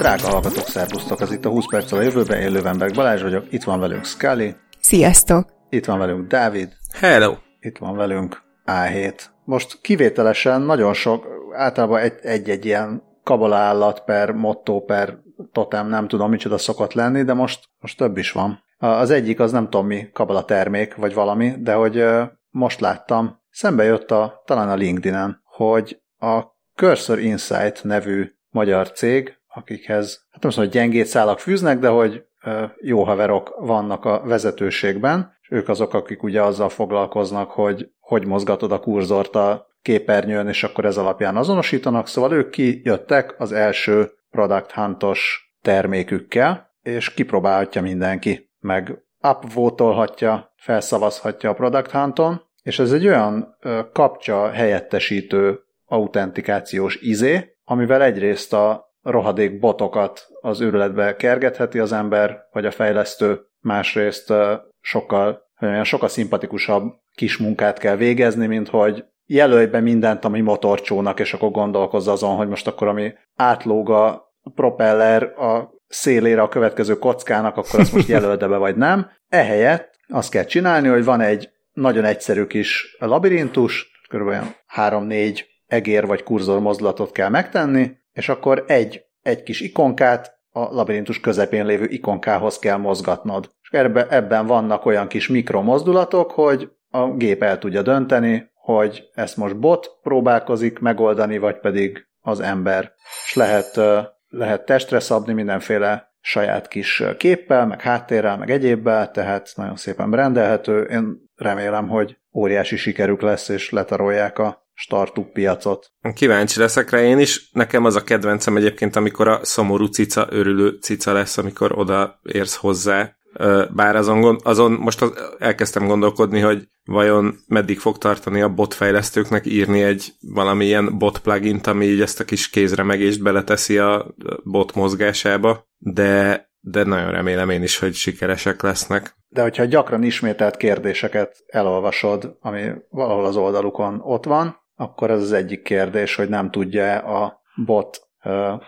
Drága hallgatók, szervusztok! Ez itt a 20 perc a jövőben, én Lövenberg Balázs vagyok, itt van velünk Scully. Sziasztok! Itt van velünk Dávid. Hello! Itt van velünk A7. Most kivételesen nagyon sok, általában egy-egy ilyen kabala állat per motto per totem, nem tudom micsoda szokott lenni, de most, most több is van. Az egyik az nem tudom mi, kabala termék, vagy valami, de hogy most láttam, szembe jött a, talán a LinkedIn-en, hogy a Cursor Insight nevű magyar cég, akikhez, hát nem mondom, hogy gyengét szálak fűznek, de hogy jó haverok vannak a vezetőségben, és ők azok, akik ugye azzal foglalkoznak, hogy hogy mozgatod a kurzort a képernyőn, és akkor ez alapján azonosítanak, szóval ők kijöttek az első Product Huntos termékükkel, és kipróbálhatja mindenki, meg upvotolhatja, felszavazhatja a Product Hunton, és ez egy olyan kapcsa helyettesítő autentikációs izé, amivel egyrészt a rohadék botokat az őrületbe kergetheti az ember, vagy a fejlesztő, másrészt sokkal, olyan sokkal szimpatikusabb kis munkát kell végezni, mint hogy jelölj be mindent, ami motorcsónak, és akkor gondolkozz azon, hogy most akkor ami átlóg a propeller a szélére a következő kockának, akkor azt most jelölte be, vagy nem. Ehelyett azt kell csinálni, hogy van egy nagyon egyszerű kis labirintus, kb. 3-4 egér vagy kurzor mozdulatot kell megtenni, és akkor egy, egy kis ikonkát a labirintus közepén lévő ikonkához kell mozgatnod. És ebben, ebben vannak olyan kis mikromozdulatok, hogy a gép el tudja dönteni, hogy ezt most bot próbálkozik megoldani, vagy pedig az ember. És lehet, lehet testre szabni mindenféle saját kis képpel, meg háttérrel, meg egyébbel, tehát nagyon szépen rendelhető. Én remélem, hogy óriási sikerük lesz, és letarolják a startup piacot. Kíváncsi leszek rá én is. Nekem az a kedvencem egyébként, amikor a szomorú cica, örülő cica lesz, amikor oda érsz hozzá. Bár azon, azon most az, elkezdtem gondolkodni, hogy vajon meddig fog tartani a botfejlesztőknek írni egy valamilyen bot plugin ami így ezt a kis kézremegést beleteszi a bot mozgásába, de de nagyon remélem én is, hogy sikeresek lesznek. De hogyha gyakran ismételt kérdéseket elolvasod, ami valahol az oldalukon ott van, akkor ez az egyik kérdés, hogy nem tudja a bot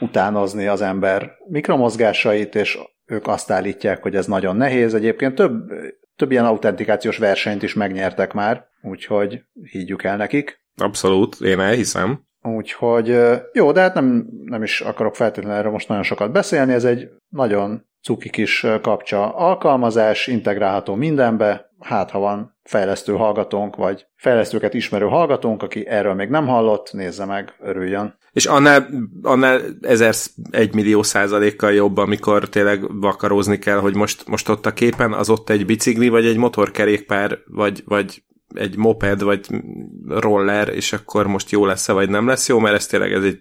utánozni az ember mikromozgásait, és ők azt állítják, hogy ez nagyon nehéz. Egyébként több, több ilyen autentikációs versenyt is megnyertek már, úgyhogy higgyük el nekik. Abszolút, én elhiszem. Úgyhogy jó, de hát nem, nem is akarok feltétlenül erről most nagyon sokat beszélni, ez egy nagyon cuki kis kapcsa alkalmazás, integrálható mindenbe, hát ha van fejlesztő hallgatónk, vagy fejlesztőket ismerő hallgatónk, aki erről még nem hallott, nézze meg, örüljön. És annál, annál ezer egy millió százalékkal jobb, amikor tényleg vakarózni kell, hogy most, most ott a képen az ott egy bicikli, vagy egy motorkerékpár, vagy, vagy egy moped, vagy roller, és akkor most jó lesz-e, vagy nem lesz jó, mert ez tényleg ez egy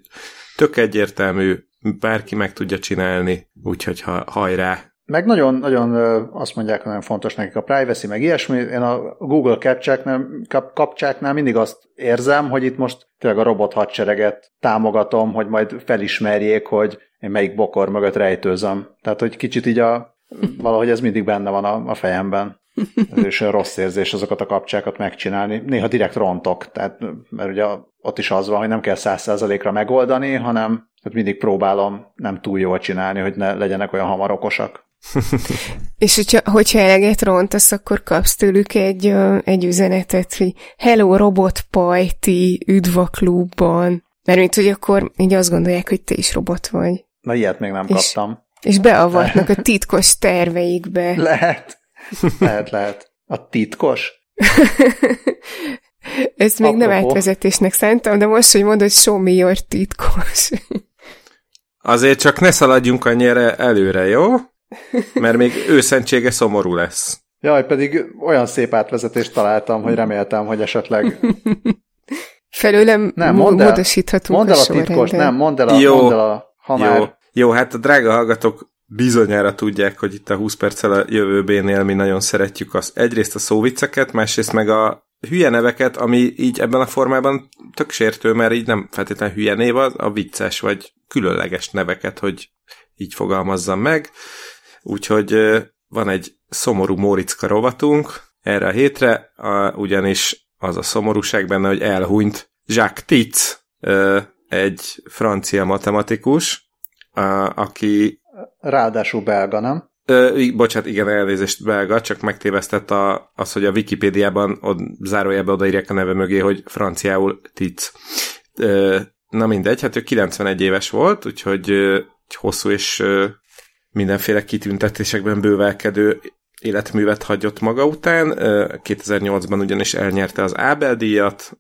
tök egyértelmű, bárki meg tudja csinálni, úgyhogy ha, hajrá, meg nagyon, nagyon azt mondják, hogy nagyon fontos nekik a privacy, meg ilyesmi. Én a Google kapcsáknál, kapcsáknál mindig azt érzem, hogy itt most tényleg a robot hadsereget támogatom, hogy majd felismerjék, hogy én melyik bokor mögött rejtőzöm. Tehát, hogy kicsit így a, valahogy ez mindig benne van a, a fejemben. Ez is rossz érzés azokat a kapcsákat megcsinálni. Néha direkt rontok, tehát, mert ugye ott is az van, hogy nem kell száz százalékra megoldani, hanem tehát mindig próbálom nem túl jól csinálni, hogy ne legyenek olyan hamar okosak. És hogyha, hogyha eleget rontasz, akkor kapsz tőlük egy, egy üzenetet, hogy Hello Robot Pajti, üdv a klubban. Mert mint hogy akkor így azt gondolják, hogy te is robot vagy. Na ilyet még nem és, kaptam. És beavatnak a titkos terveikbe. Lehet. Lehet, lehet. A titkos? Ezt még Apropó. nem átvezetésnek szántam, de most, hogy mondod, show me your titkos. Azért csak ne szaladjunk annyira előre, jó? Mert még őszentsége szomorú lesz. Jaj, pedig olyan szép átvezetést találtam, hogy reméltem, hogy esetleg... Felőlem nem, mondd el, módosíthatunk mondd el a, a titkos, nem, mondd el a, jó, mondd el a ha jó, már... jó, hát a drága hallgatók bizonyára tudják, hogy itt a 20 perccel a jövőbénél mi nagyon szeretjük az, egyrészt a szóvicceket, másrészt meg a hülye neveket, ami így ebben a formában tök sértő, mert így nem feltétlenül hülye név az, a vicces vagy különleges neveket, hogy így fogalmazzam meg. Úgyhogy van egy szomorú Móricka rovatunk erre a hétre, a, ugyanis az a szomorúság benne, hogy elhunyt Jacques Titz, egy francia matematikus, aki... Ráadásul belga, nem? Ö, bocsánat, igen, elnézést belga, csak megtévesztett a, az, hogy a Wikipédiában od, zárójelbe odaírják a neve mögé, hogy franciául Tic. Ö, na mindegy, hát ő 91 éves volt, úgyhogy ö, hosszú és ö, mindenféle kitüntetésekben bővelkedő életművet hagyott maga után. 2008-ban ugyanis elnyerte az Abel díjat,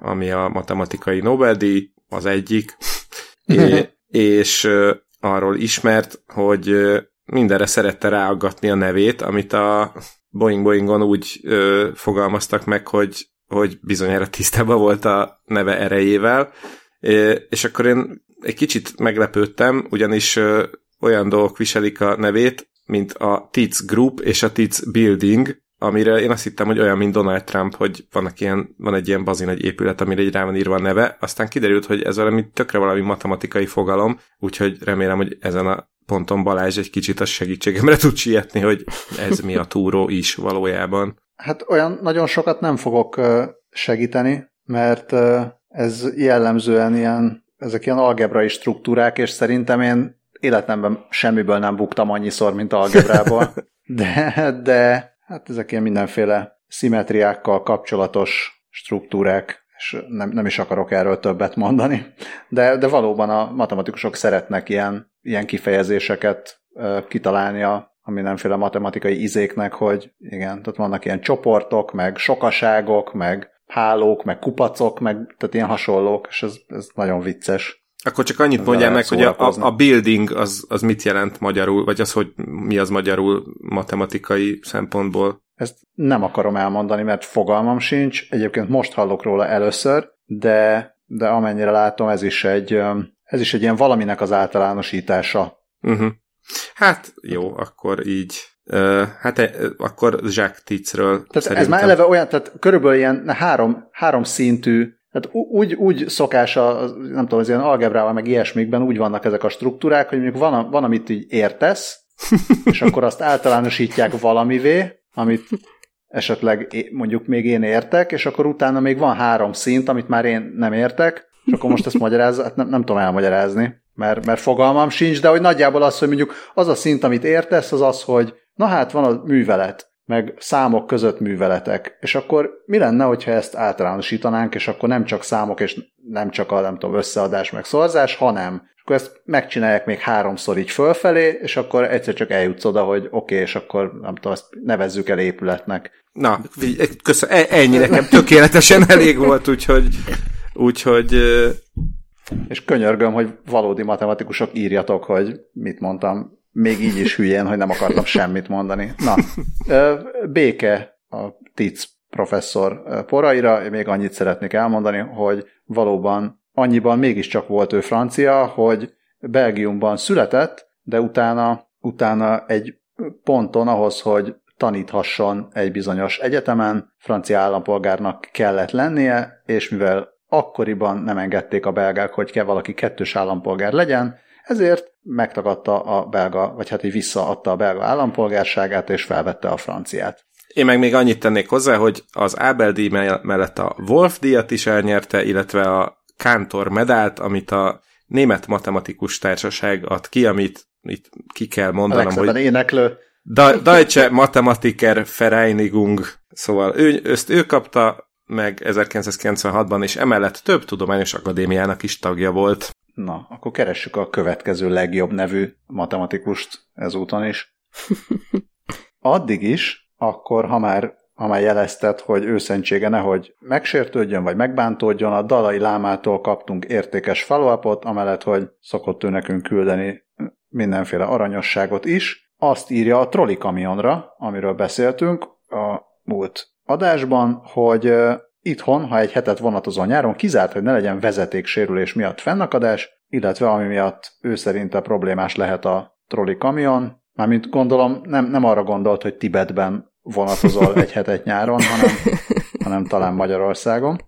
ami a matematikai Nobel-díj, az egyik, é, és arról ismert, hogy mindenre szerette ráaggatni a nevét, amit a Boeing Boeingon úgy ö, fogalmaztak meg, hogy, hogy bizonyára tisztában volt a neve erejével, é, és akkor én egy kicsit meglepődtem, ugyanis ö, olyan dolgok viselik a nevét, mint a TITS Group és a TITS Building, amire én azt hittem, hogy olyan, mint Donald Trump, hogy vannak ilyen, van egy ilyen bazin egy épület, amire egy rá van írva a neve, aztán kiderült, hogy ez valami tökre valami matematikai fogalom, úgyhogy remélem, hogy ezen a ponton Balázs egy kicsit a segítségemre tud sietni, hogy ez mi a túró is valójában. Hát olyan nagyon sokat nem fogok segíteni, mert ez jellemzően ilyen, ezek ilyen algebrai struktúrák, és szerintem én életemben semmiből nem buktam annyiszor, mint algebrából. De, de hát ezek ilyen mindenféle szimetriákkal kapcsolatos struktúrák, és nem, nem is akarok erről többet mondani. De, de valóban a matematikusok szeretnek ilyen, ilyen kifejezéseket kitalálni a, a mindenféle matematikai izéknek, hogy igen, tehát vannak ilyen csoportok, meg sokaságok, meg hálók, meg kupacok, meg tehát ilyen hasonlók, és ez, ez nagyon vicces. Akkor csak annyit mondjál meg, hogy a, a building az, az mit jelent magyarul, vagy az, hogy mi az magyarul matematikai szempontból? Ezt nem akarom elmondani, mert fogalmam sincs. Egyébként most hallok róla először, de, de amennyire látom, ez is egy, ez is egy ilyen valaminek az általánosítása. Uh-huh. Hát jó, akkor így. Uh, hát uh, akkor Jacques Titzről Tehát szerintem... ez már eleve olyan, tehát körülbelül ilyen három, három szintű tehát úgy, úgy szokás, a, nem tudom, az ilyen algebrával, meg ilyesmikben úgy vannak ezek a struktúrák, hogy mondjuk van, van amit így értesz, és akkor azt általánosítják valamivé, amit esetleg mondjuk még én értek, és akkor utána még van három szint, amit már én nem értek, és akkor most ezt magyaráz, hát nem, nem tudom elmagyarázni, mert, mert fogalmam sincs, de hogy nagyjából az, hogy mondjuk az a szint, amit értesz, az az, hogy na hát van a művelet, meg számok között műveletek. És akkor mi lenne, hogyha ezt általánosítanánk, és akkor nem csak számok, és nem csak a nem tudom, összeadás, meg szorzás, hanem és akkor ezt megcsinálják még háromszor így fölfelé, és akkor egyszer csak eljutsz oda, hogy oké, okay, és akkor nem tudom, ezt nevezzük el épületnek. Na, köszönöm, e, ennyi nekem tökéletesen elég volt, úgyhogy, úgyhogy és könyörgöm, hogy valódi matematikusok írjatok, hogy mit mondtam még így is hülyén, hogy nem akartam semmit mondani. Na, béke a TIC professzor poraira, még annyit szeretnék elmondani, hogy valóban annyiban mégiscsak volt ő francia, hogy Belgiumban született, de utána, utána egy ponton ahhoz, hogy taníthasson egy bizonyos egyetemen, francia állampolgárnak kellett lennie, és mivel akkoriban nem engedték a belgák, hogy kell valaki kettős állampolgár legyen, ezért megtagadta a belga, vagy hát így visszaadta a belga állampolgárságát, és felvette a franciát. Én meg még annyit tennék hozzá, hogy az Abel díj mellett a Wolf díjat is elnyerte, illetve a Kántor medált, amit a Német Matematikus Társaság ad ki, amit itt ki kell mondanom, hogy... éneklő. Deutsche Mathematiker Vereinigung, szóval ő, ezt ő kapta, meg 1996-ban, és emellett több tudományos akadémiának is tagja volt. Na, akkor keressük a következő legjobb nevű matematikust ezúton is. Addig is, akkor ha már, ha már jelezted, hogy őszentsége nehogy megsértődjön, vagy megbántódjon, a Dalai Lámától kaptunk értékes follow amellett, hogy szokott ő nekünk küldeni mindenféle aranyosságot is. Azt írja a troli kamionra, amiről beszéltünk a múlt adásban, hogy Itthon, ha egy hetet vonatozol nyáron, kizárt, hogy ne legyen vezetéksérülés miatt fennakadás, illetve ami miatt ő szerinte problémás lehet a troli kamion. Mármint gondolom, nem, nem arra gondolt, hogy Tibetben vonatozol egy hetet nyáron, hanem, hanem talán Magyarországon.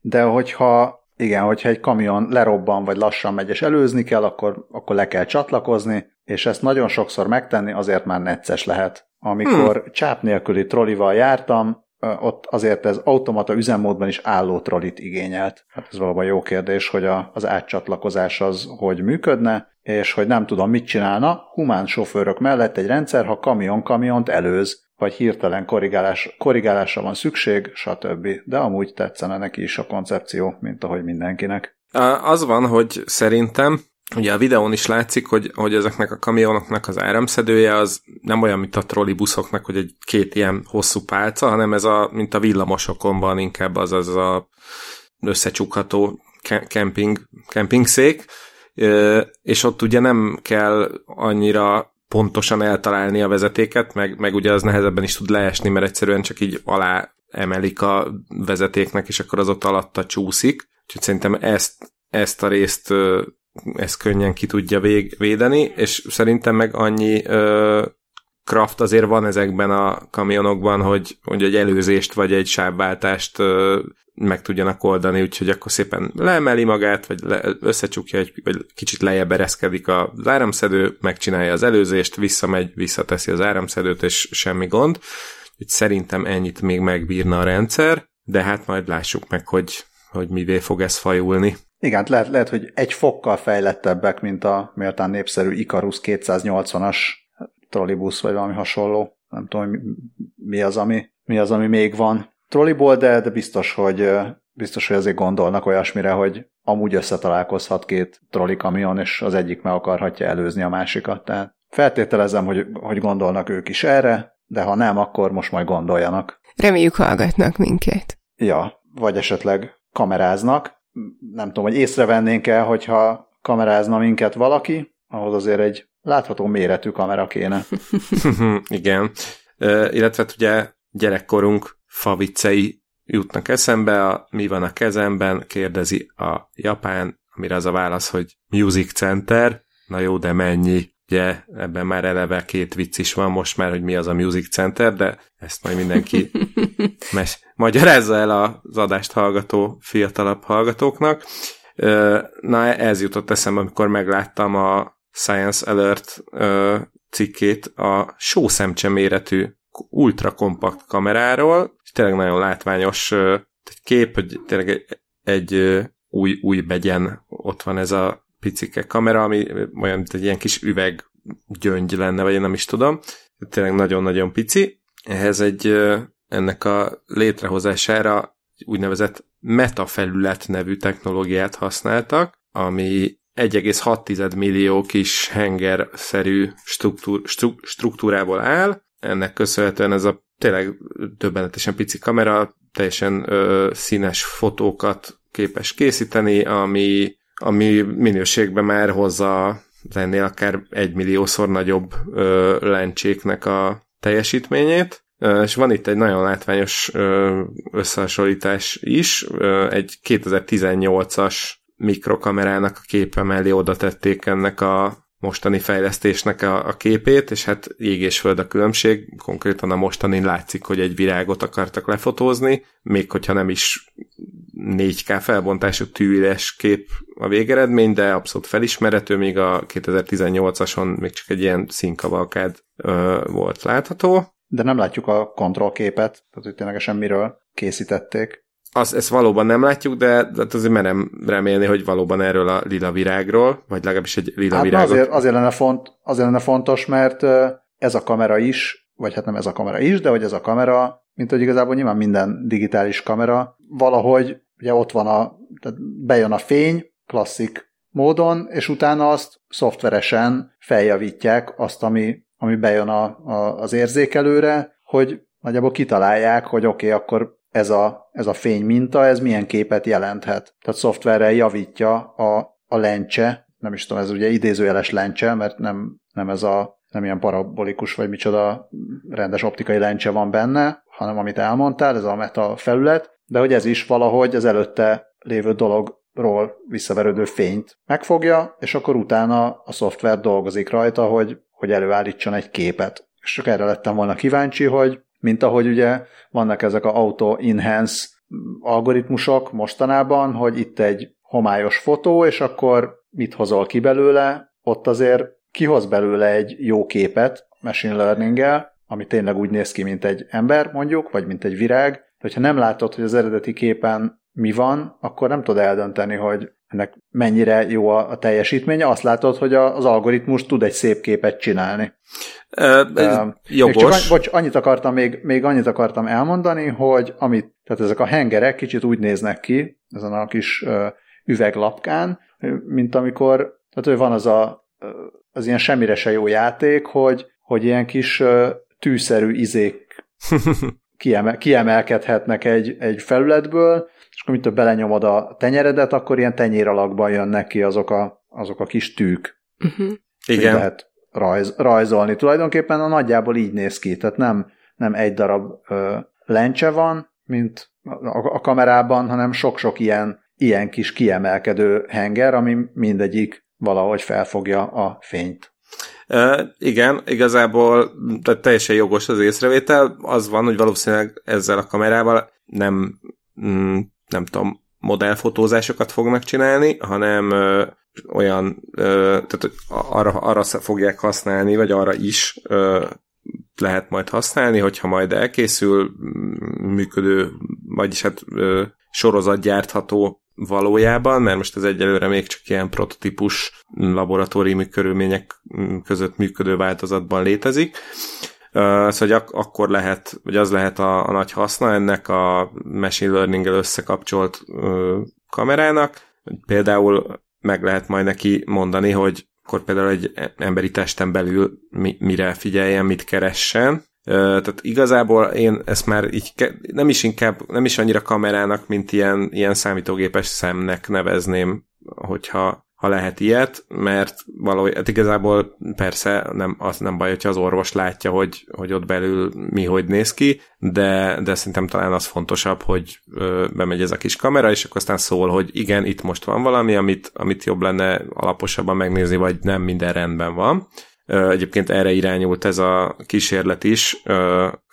De hogyha igen, hogyha egy kamion lerobban, vagy lassan megy, és előzni kell, akkor, akkor le kell csatlakozni, és ezt nagyon sokszor megtenni, azért már necces lehet. Amikor hmm. csáp nélküli trollival jártam, ott azért ez automata üzemmódban is álló trollit igényelt. Hát ez valóban jó kérdés, hogy a, az átcsatlakozás az hogy működne, és hogy nem tudom, mit csinálna, humán sofőrök mellett egy rendszer, ha kamion-kamiont előz, vagy hirtelen korrigálás, korrigálásra van szükség, stb. De amúgy tetszene neki is a koncepció, mint ahogy mindenkinek. Az van, hogy szerintem Ugye a videón is látszik, hogy, hogy ezeknek a kamionoknak az áramszedője az nem olyan, mint a trollibuszoknak, hogy egy két ilyen hosszú pálca, hanem ez a, mint a villamosokon van inkább az az a összecsukható camping, camping szék, és ott ugye nem kell annyira pontosan eltalálni a vezetéket, meg, meg ugye az nehezebben is tud leesni, mert egyszerűen csak így alá emelik a vezetéknek, és akkor az ott alatta csúszik. Úgyhogy szerintem ezt, ezt a részt ezt könnyen ki tudja vég, védeni, és szerintem meg annyi ö, craft azért van ezekben a kamionokban, hogy, hogy egy előzést vagy egy sávváltást ö, meg tudjanak oldani, úgyhogy akkor szépen leemeli magát, vagy le, összecsukja, egy, vagy kicsit lejjebb ereszkedik az áramszedő, megcsinálja az előzést, visszamegy, visszateszi az áramszedőt, és semmi gond. Úgyhogy szerintem ennyit még megbírna a rendszer, de hát majd lássuk meg, hogy, hogy mivé fog ez fajulni. Igen, lehet, lehet, hogy egy fokkal fejlettebbek, mint a méltán népszerű Icarus 280-as trollibusz, vagy valami hasonló. Nem tudom, mi az, ami, mi az, ami még van trolliból, de, de biztos, hogy biztos, hogy azért gondolnak olyasmire, hogy amúgy összetalálkozhat két trolli kamion, és az egyik meg akarhatja előzni a másikat. Tehát feltételezem, hogy, hogy gondolnak ők is erre, de ha nem, akkor most majd gondoljanak. Reméljük hallgatnak minket. Ja, vagy esetleg kameráznak, nem tudom, hogy észrevennénk el, hogyha kamerázna minket valaki, ahhoz azért egy látható méretű kamera kéne. Igen. Uh, illetve hát ugye gyerekkorunk faviccei jutnak eszembe, a mi van a kezemben, kérdezi a japán, amire az a válasz, hogy Music Center, na jó, de mennyi? Ugye ebben már eleve két vicc is van most már, hogy mi az a Music Center, de ezt majd mindenki mes- magyarázza el az adást hallgató fiatalabb hallgatóknak. Na, ez jutott eszembe, amikor megláttam a Science Alert cikkét a sószemcse méretű ultra kompakt kameráról, és tényleg nagyon látványos kép, hogy tényleg egy, egy új, új begyen ott van ez a picike kamera, ami olyan, mint egy ilyen kis üveg gyöngy lenne, vagy én nem is tudom. Tényleg nagyon-nagyon pici. Ehhez egy ennek a létrehozására úgynevezett metafelület nevű technológiát használtak, ami 1,6 millió kis henger-szerű struktúr, struktúrából áll. Ennek köszönhetően ez a tényleg döbbenetesen pici kamera teljesen ö, színes fotókat képes készíteni, ami, ami minőségben már hozza ennél akár egy milliószor nagyobb ö, lencséknek a teljesítményét. És van itt egy nagyon látványos összehasonlítás is. Egy 2018-as mikrokamerának a képe mellé oda tették ennek a mostani fejlesztésnek a, a képét, és hát ég és föld a különbség. Konkrétan a mostani látszik, hogy egy virágot akartak lefotózni, még hogyha nem is 4K felbontású tűüles kép a végeredmény, de abszolút felismerhető, míg a 2018-ason még csak egy ilyen színkavalkád ö, volt látható. De nem látjuk a kontrollképet, tehát hogy ténylegesen miről készítették. Azt, ezt valóban nem látjuk, de, de azért merem remélni, hogy valóban erről a lila virágról, vagy legalábbis egy lila hát virágot. Azért, azért, lenne font, azért lenne fontos, mert ez a kamera is, vagy hát nem ez a kamera is, de hogy ez a kamera, mint hogy igazából nyilván minden digitális kamera, valahogy ugye ott van a, tehát bejön a fény, klasszik módon, és utána azt szoftveresen feljavítják azt, ami, ami bejön a, a, az érzékelőre, hogy nagyjából kitalálják, hogy oké, okay, akkor ez a, ez a fény minta, ez milyen képet jelenthet. Tehát szoftverrel javítja a, a lencse, nem is tudom, ez ugye idézőjeles lencse, mert nem, nem ez a nem ilyen parabolikus, vagy micsoda rendes optikai lencse van benne, hanem amit elmondtál, ez a meta felület, de hogy ez is valahogy az előtte lévő dologról visszaverődő fényt megfogja, és akkor utána a szoftver dolgozik rajta, hogy, hogy előállítson egy képet. És csak erre lettem volna kíváncsi, hogy mint ahogy ugye vannak ezek a auto enhance algoritmusok mostanában, hogy itt egy homályos fotó, és akkor mit hozol ki belőle, ott azért kihoz belőle egy jó képet machine learning ami tényleg úgy néz ki, mint egy ember mondjuk, vagy mint egy virág, de hogyha nem látod, hogy az eredeti képen mi van, akkor nem tudod eldönteni, hogy ennek mennyire jó a, a teljesítménye. Azt látod, hogy a, az algoritmus tud egy szép képet csinálni. Uh, uh, jogos. Csak, bocs, annyit akartam még, még annyit akartam elmondani, hogy amit, tehát ezek a hengerek kicsit úgy néznek ki, ezen a kis uh, üveglapkán, mint amikor, tehát hogy van az a, az ilyen semmire se jó játék, hogy, hogy ilyen kis uh, tűszerű izék kiemel, kiemelkedhetnek egy, egy felületből, és akkor mint belenyomod a tenyeredet, akkor ilyen tenyér alakban jönnek ki azok a, azok a kis tűk. Uh-huh. Igen. Lehet rajz, rajzolni. Tulajdonképpen a nagyjából így néz ki, tehát nem, nem egy darab ö, lencse van, mint a, a kamerában, hanem sok-sok ilyen, ilyen kis kiemelkedő henger, ami mindegyik valahogy felfogja a fényt. Igen, igazából tehát teljesen jogos az észrevétel. Az van, hogy valószínűleg ezzel a kamerával nem mm, nem tudom, modellfotózásokat fognak csinálni, hanem olyan, tehát arra, arra fogják használni, vagy arra is lehet majd használni, hogyha majd elkészül működő, vagyis hát ö, sorozat gyártható valójában, mert most ez egyelőre még csak ilyen prototípus laboratóriumi körülmények között működő változatban létezik. Uh, szóval ak- akkor lehet, vagy az lehet a, a nagy haszna ennek a machine learning összekapcsolt uh, kamerának. Például meg lehet majd neki mondani, hogy akkor például egy emberi testen belül mi, mire figyeljen, mit keressen. Tehát igazából én ezt már így nem is inkább, nem is annyira kamerának, mint ilyen, ilyen számítógépes szemnek nevezném, hogyha ha lehet ilyet, mert valójában hát igazából persze nem, az nem baj, hogyha az orvos látja, hogy, hogy ott belül mi hogy néz ki, de, de szerintem talán az fontosabb, hogy ö, bemegy ez a kis kamera, és akkor aztán szól, hogy igen, itt most van valami, amit, amit jobb lenne alaposabban megnézni, vagy nem minden rendben van. Egyébként erre irányult ez a kísérlet is,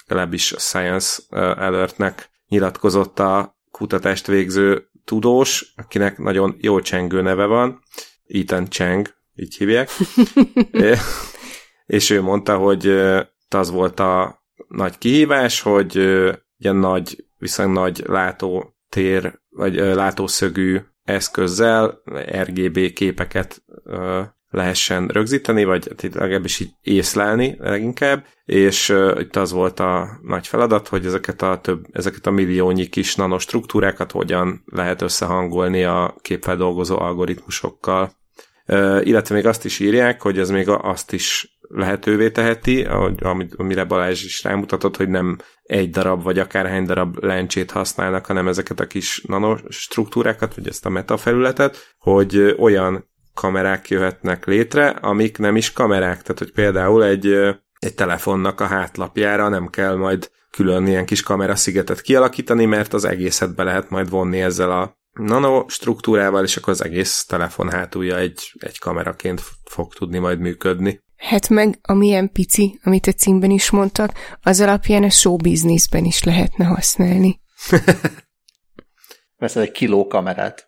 legalábbis a Science Alertnek nyilatkozott a kutatást végző tudós, akinek nagyon jó csengő neve van, Ethan Cheng, így hívják, és ő mondta, hogy az volt a nagy kihívás, hogy ilyen nagy, viszonylag nagy látótér, vagy látószögű eszközzel RGB képeket lehessen rögzíteni, vagy hát legalábbis így észlelni leginkább, és uh, itt az volt a nagy feladat, hogy ezeket a, több, ezeket a milliónyi kis nanostruktúrákat hogyan lehet összehangolni a képfeldolgozó algoritmusokkal. Uh, illetve még azt is írják, hogy ez még azt is lehetővé teheti, ahogy, amire Balázs is rámutatott, hogy nem egy darab vagy akárhány darab lencsét használnak, hanem ezeket a kis nanostruktúrákat, vagy ezt a metafelületet, hogy olyan kamerák jöhetnek létre, amik nem is kamerák. Tehát, hogy például egy, egy telefonnak a hátlapjára nem kell majd külön ilyen kis kameraszigetet kialakítani, mert az egészet be lehet majd vonni ezzel a nano struktúrával, és akkor az egész telefon hátulja egy, egy kameraként fog tudni majd működni. Hát meg amilyen pici, amit a címben is mondtak, az alapján a show businessben is lehetne használni. Veszel egy kiló kamerát.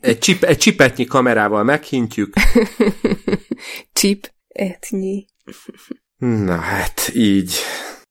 Egy, csip, egy csipetnyi kamerával meghintjük. Csip etnyi. Na hát, így.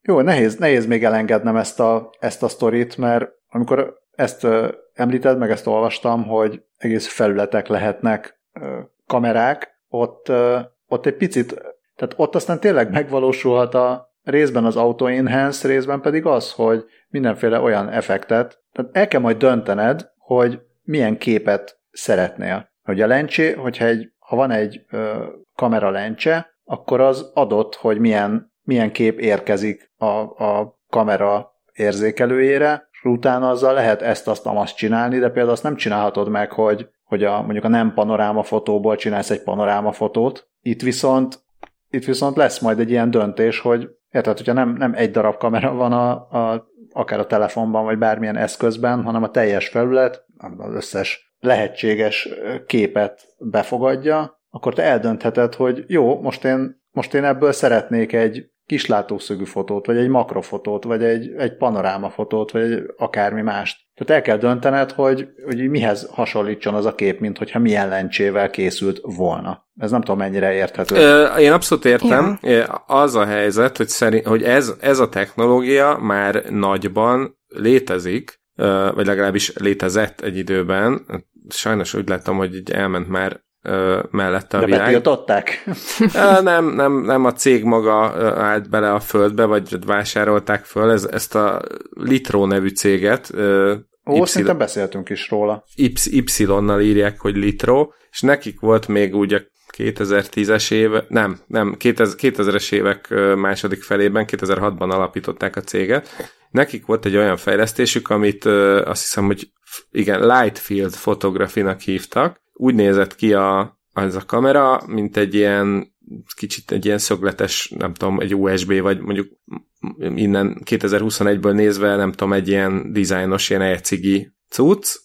Jó, nehéz, nehéz még elengednem ezt a, ezt a sztorit, mert amikor ezt uh, említed, meg ezt olvastam, hogy egész felületek lehetnek uh, kamerák, ott, uh, ott egy picit, tehát ott aztán tényleg megvalósulhat a részben az auto enhance, részben pedig az, hogy mindenféle olyan effektet, tehát el kell majd döntened, hogy milyen képet szeretnél. Hogy a lencsé, hogyha egy, ha van egy ö, kamera lencse, akkor az adott, hogy milyen, milyen kép érkezik a, a kamera érzékelőjére, és utána azzal lehet ezt, azt, azt csinálni, de például azt nem csinálhatod meg, hogy, hogy a, mondjuk a nem panoráma fotóból csinálsz egy panoráma fotót. Itt viszont, itt viszont lesz majd egy ilyen döntés, hogy érted, hogyha nem, nem egy darab kamera van a, a, akár a telefonban, vagy bármilyen eszközben, hanem a teljes felület, az összes lehetséges képet befogadja, akkor te eldöntheted, hogy jó, most én, most én ebből szeretnék egy, kislátószögű fotót, vagy egy makrofotót, vagy egy, egy panorámafotót, vagy egy akármi mást. Tehát el kell döntened, hogy, hogy mihez hasonlítson az a kép, mint hogyha milyen lencsével készült volna. Ez nem tudom, mennyire érthető. Ö, én abszolút értem. Ja. Az a helyzet, hogy, szerint, hogy ez, ez a technológia már nagyban létezik, vagy legalábbis létezett egy időben. Sajnos úgy láttam, hogy így elment már mellette a De világ. betiltották? nem, nem, nem a cég maga állt bele a földbe, vagy vásárolták föl ez, ezt a Litro nevű céget. Ó, y- szerintem beszéltünk is róla. Y-nal írják, hogy Litro, és nekik volt még úgy a 2010-es éve, nem, nem, 2000-es évek második felében, 2006-ban alapították a céget. Nekik volt egy olyan fejlesztésük, amit azt hiszem, hogy igen, Light Field Photography-nak hívtak, úgy nézett ki a, az a kamera, mint egy ilyen kicsit egy ilyen szögletes, nem tudom, egy USB, vagy mondjuk innen 2021-ből nézve, nem tudom, egy ilyen dizájnos, ilyen elcigi cucc,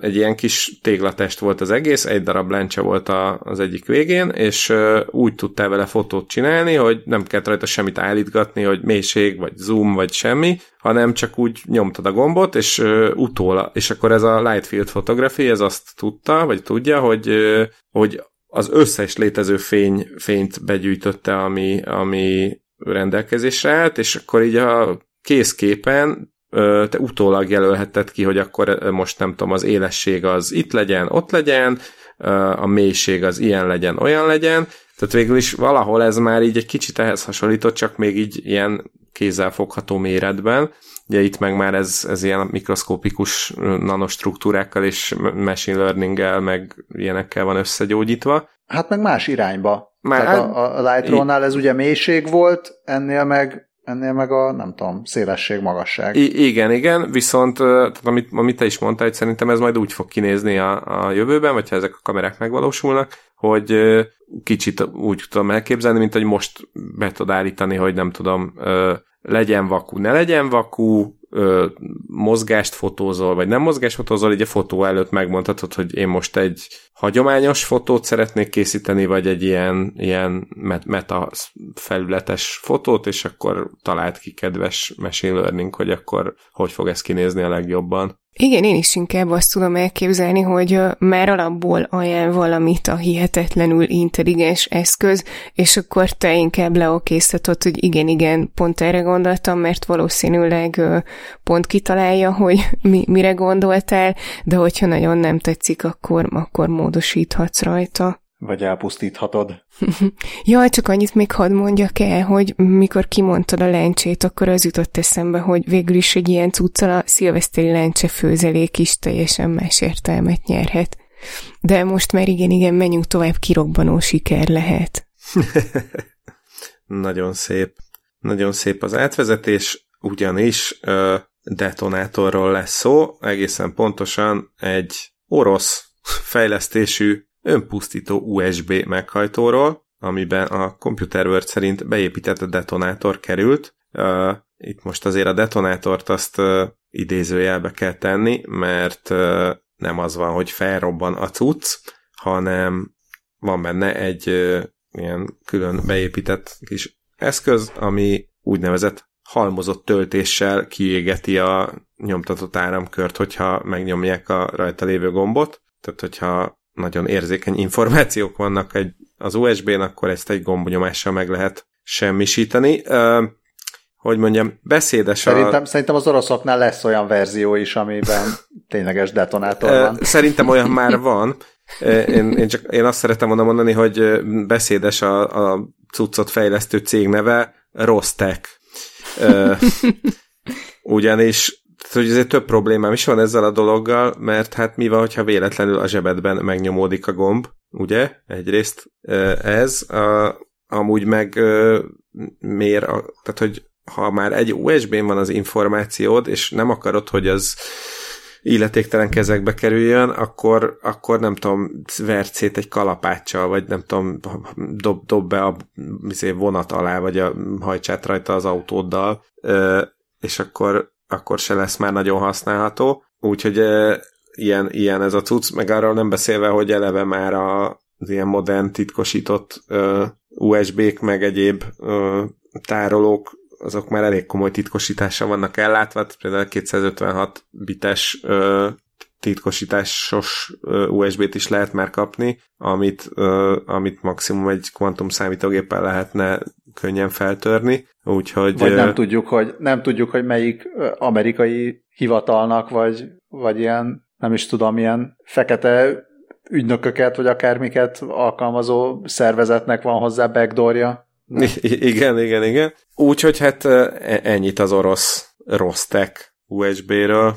egy ilyen kis téglatest volt az egész, egy darab lencse volt a, az egyik végén, és úgy tudtál vele fotót csinálni, hogy nem kellett rajta semmit állítgatni, hogy mélység, vagy zoom, vagy semmi, hanem csak úgy nyomtad a gombot, és utóla, és akkor ez a Light Field Photography, ez azt tudta, vagy tudja, hogy, hogy az összes létező fény, fényt begyűjtötte, ami, ami rendelkezésre állt, és akkor így a készképen te utólag jelölheted ki, hogy akkor most nem tudom, az élesség az itt legyen, ott legyen, a mélység az ilyen legyen, olyan legyen, tehát végül is valahol ez már így egy kicsit ehhez hasonlított, csak még így ilyen kézzelfogható méretben. Ugye itt meg már ez, ez ilyen mikroszkópikus nanostruktúrákkal és machine learning meg ilyenekkel van összegyógyítva. Hát meg más irányba. Már Tehát a, a Lightroom-nál ez ugye mélység volt, ennél meg ennél meg a, nem tudom, szélesség, magasság. I- igen, igen, viszont tehát amit, amit te is mondtál, hogy szerintem ez majd úgy fog kinézni a, a jövőben, vagy ha ezek a kamerák megvalósulnak, hogy kicsit úgy tudom elképzelni, mint hogy most be tud állítani, hogy nem tudom, legyen vakú, ne legyen vakú, ö, mozgást fotózol, vagy nem mozgást fotózol, így a fotó előtt megmondhatod, hogy én most egy hagyományos fotót szeretnék készíteni, vagy egy ilyen, ilyen meta felületes fotót, és akkor talált ki kedves machine learning, hogy akkor hogy fog ez kinézni a legjobban. Igen, én is inkább azt tudom elképzelni, hogy már alapból ajánl valamit a hihetetlenül intelligens eszköz, és akkor te inkább leokésztetod, hogy igen, igen, pont erre gondoltam, mert valószínűleg pont kitalálja, hogy mi, mire gondoltál, de hogyha nagyon nem tetszik, akkor, akkor módosíthatsz rajta. Vagy elpusztíthatod. Jaj, csak annyit még hadd mondjak el, hogy mikor kimondtad a lencsét, akkor az jutott eszembe, hogy végül is egy ilyen cuccal a szilveszteri lencse főzelék is teljesen más értelmet nyerhet. De most már igen, igen, menjünk tovább, kirobbanó siker lehet. Nagyon szép. Nagyon szép az átvezetés, ugyanis ö, detonátorról lesz szó, egészen pontosan egy orosz fejlesztésű önpusztító USB meghajtóról, amiben a Computer World szerint beépített detonátor került. Uh, itt most azért a detonátort azt uh, idézőjelbe kell tenni, mert uh, nem az van, hogy felrobban a cucc, hanem van benne egy uh, ilyen külön beépített kis eszköz, ami úgynevezett halmozott töltéssel kiégeti a nyomtatott áramkört, hogyha megnyomják a rajta lévő gombot. Tehát, hogyha nagyon érzékeny információk vannak egy, az USB-n, akkor ezt egy gombnyomással meg lehet semmisíteni. Uh, hogy mondjam, beszédes szerintem, a... Szerintem az oroszoknál lesz olyan verzió is, amiben tényleges detonátor van. Szerintem olyan már van. Én, én, csak, én azt szeretem volna mondani, hogy beszédes a, a cuccot fejlesztő cég neve Rostek. Ugyanis hogy azért több problémám is van ezzel a dologgal, mert hát mi van, hogyha véletlenül a zsebedben megnyomódik a gomb, ugye? Egyrészt ez, a, amúgy meg miért, a, tehát hogy ha már egy USB-n van az információd, és nem akarod, hogy az illetéktelen kezekbe kerüljön, akkor, akkor nem tudom, vert szét egy kalapáccsal, vagy nem tudom, dob, dob be a izé, vonat alá, vagy a hajtsát rajta az autóddal, és akkor akkor se lesz már nagyon használható. Úgyhogy e, ilyen, ilyen ez a cucc, meg arról nem beszélve, hogy eleve már a, az ilyen modern titkosított uh, USB-k, meg egyéb uh, tárolók azok már elég komoly titkosítással vannak ellátva, például 256 bites ö, titkosításos USB-t is lehet már kapni, amit, ö, amit maximum egy kvantum számítógéppel lehetne könnyen feltörni, úgyhogy... Vagy nem tudjuk, hogy, nem tudjuk, hogy melyik amerikai hivatalnak, vagy, vagy ilyen, nem is tudom, ilyen fekete ügynököket, vagy akármiket alkalmazó szervezetnek van hozzá backdoorja. I- igen, igen, igen. Úgyhogy hát e- ennyit az orosz Rostek USB-ről.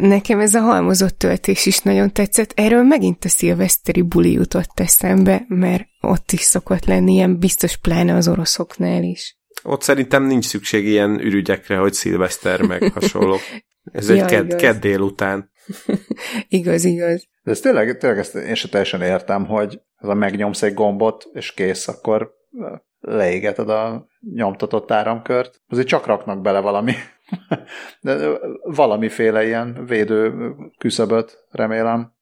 Nekem ez a halmozott töltés is nagyon tetszett. Erről megint a szilveszteri buli jutott eszembe, mert ott is szokott lenni ilyen biztos pláne az oroszoknál is. Ott szerintem nincs szükség ilyen ürügyekre, hogy szilveszter meg hasonló. Ez ja, egy ked, kedd délután. igaz, igaz. De ez tényleg, tényleg ezt én sem teljesen értem, hogy ez a megnyomsz egy gombot, és kész, akkor leégeted a nyomtatott áramkört. Azért csak raknak bele valami de valamiféle ilyen védő küszöböt, remélem.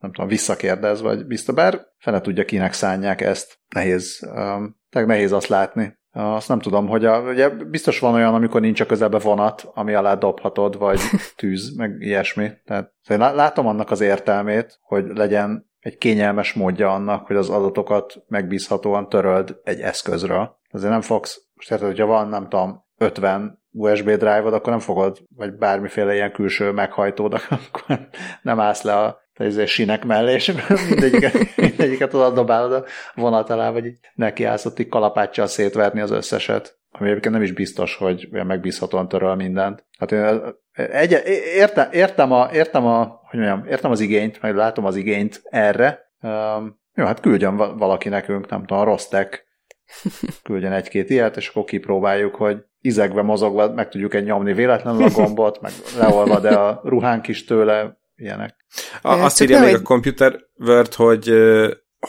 Nem tudom, visszakérdez, vagy biztos, bár fene tudja, kinek szánják ezt. Nehéz, um, nehéz azt látni. Azt nem tudom, hogy a, ugye biztos van olyan, amikor nincs a közelbe vonat, ami alá dobhatod, vagy tűz, meg ilyesmi. Tehát én látom annak az értelmét, hogy legyen egy kényelmes módja annak, hogy az adatokat megbízhatóan töröld egy eszközről. Azért nem fogsz, most érted, hogyha van, nem tudom, 50 USB drive-od, akkor nem fogod, vagy bármiféle ilyen külső meghajtód, akkor nem állsz le a izé, sinek mellé, és mindegyiket, mindegyiket oda dobálod a vonat alá, vagy így neki állsz ott így kalapáccsal szétverni az összeset. Ami egyébként nem is biztos, hogy megbízhatóan töröl mindent. Hát én egy, értem, értem, a, értem, a, hogy mondjam, értem az igényt, meg látom az igényt erre. Um, jó, hát küldjön valaki nekünk, nem tudom, a Rostek küldjen egy-két ilyet, és akkor kipróbáljuk, hogy izegve mozogva meg tudjuk-e nyomni véletlenül a gombot, meg leolvad de a ruhánk is tőle, ilyenek. A, azt írja még a Computer Word, hogy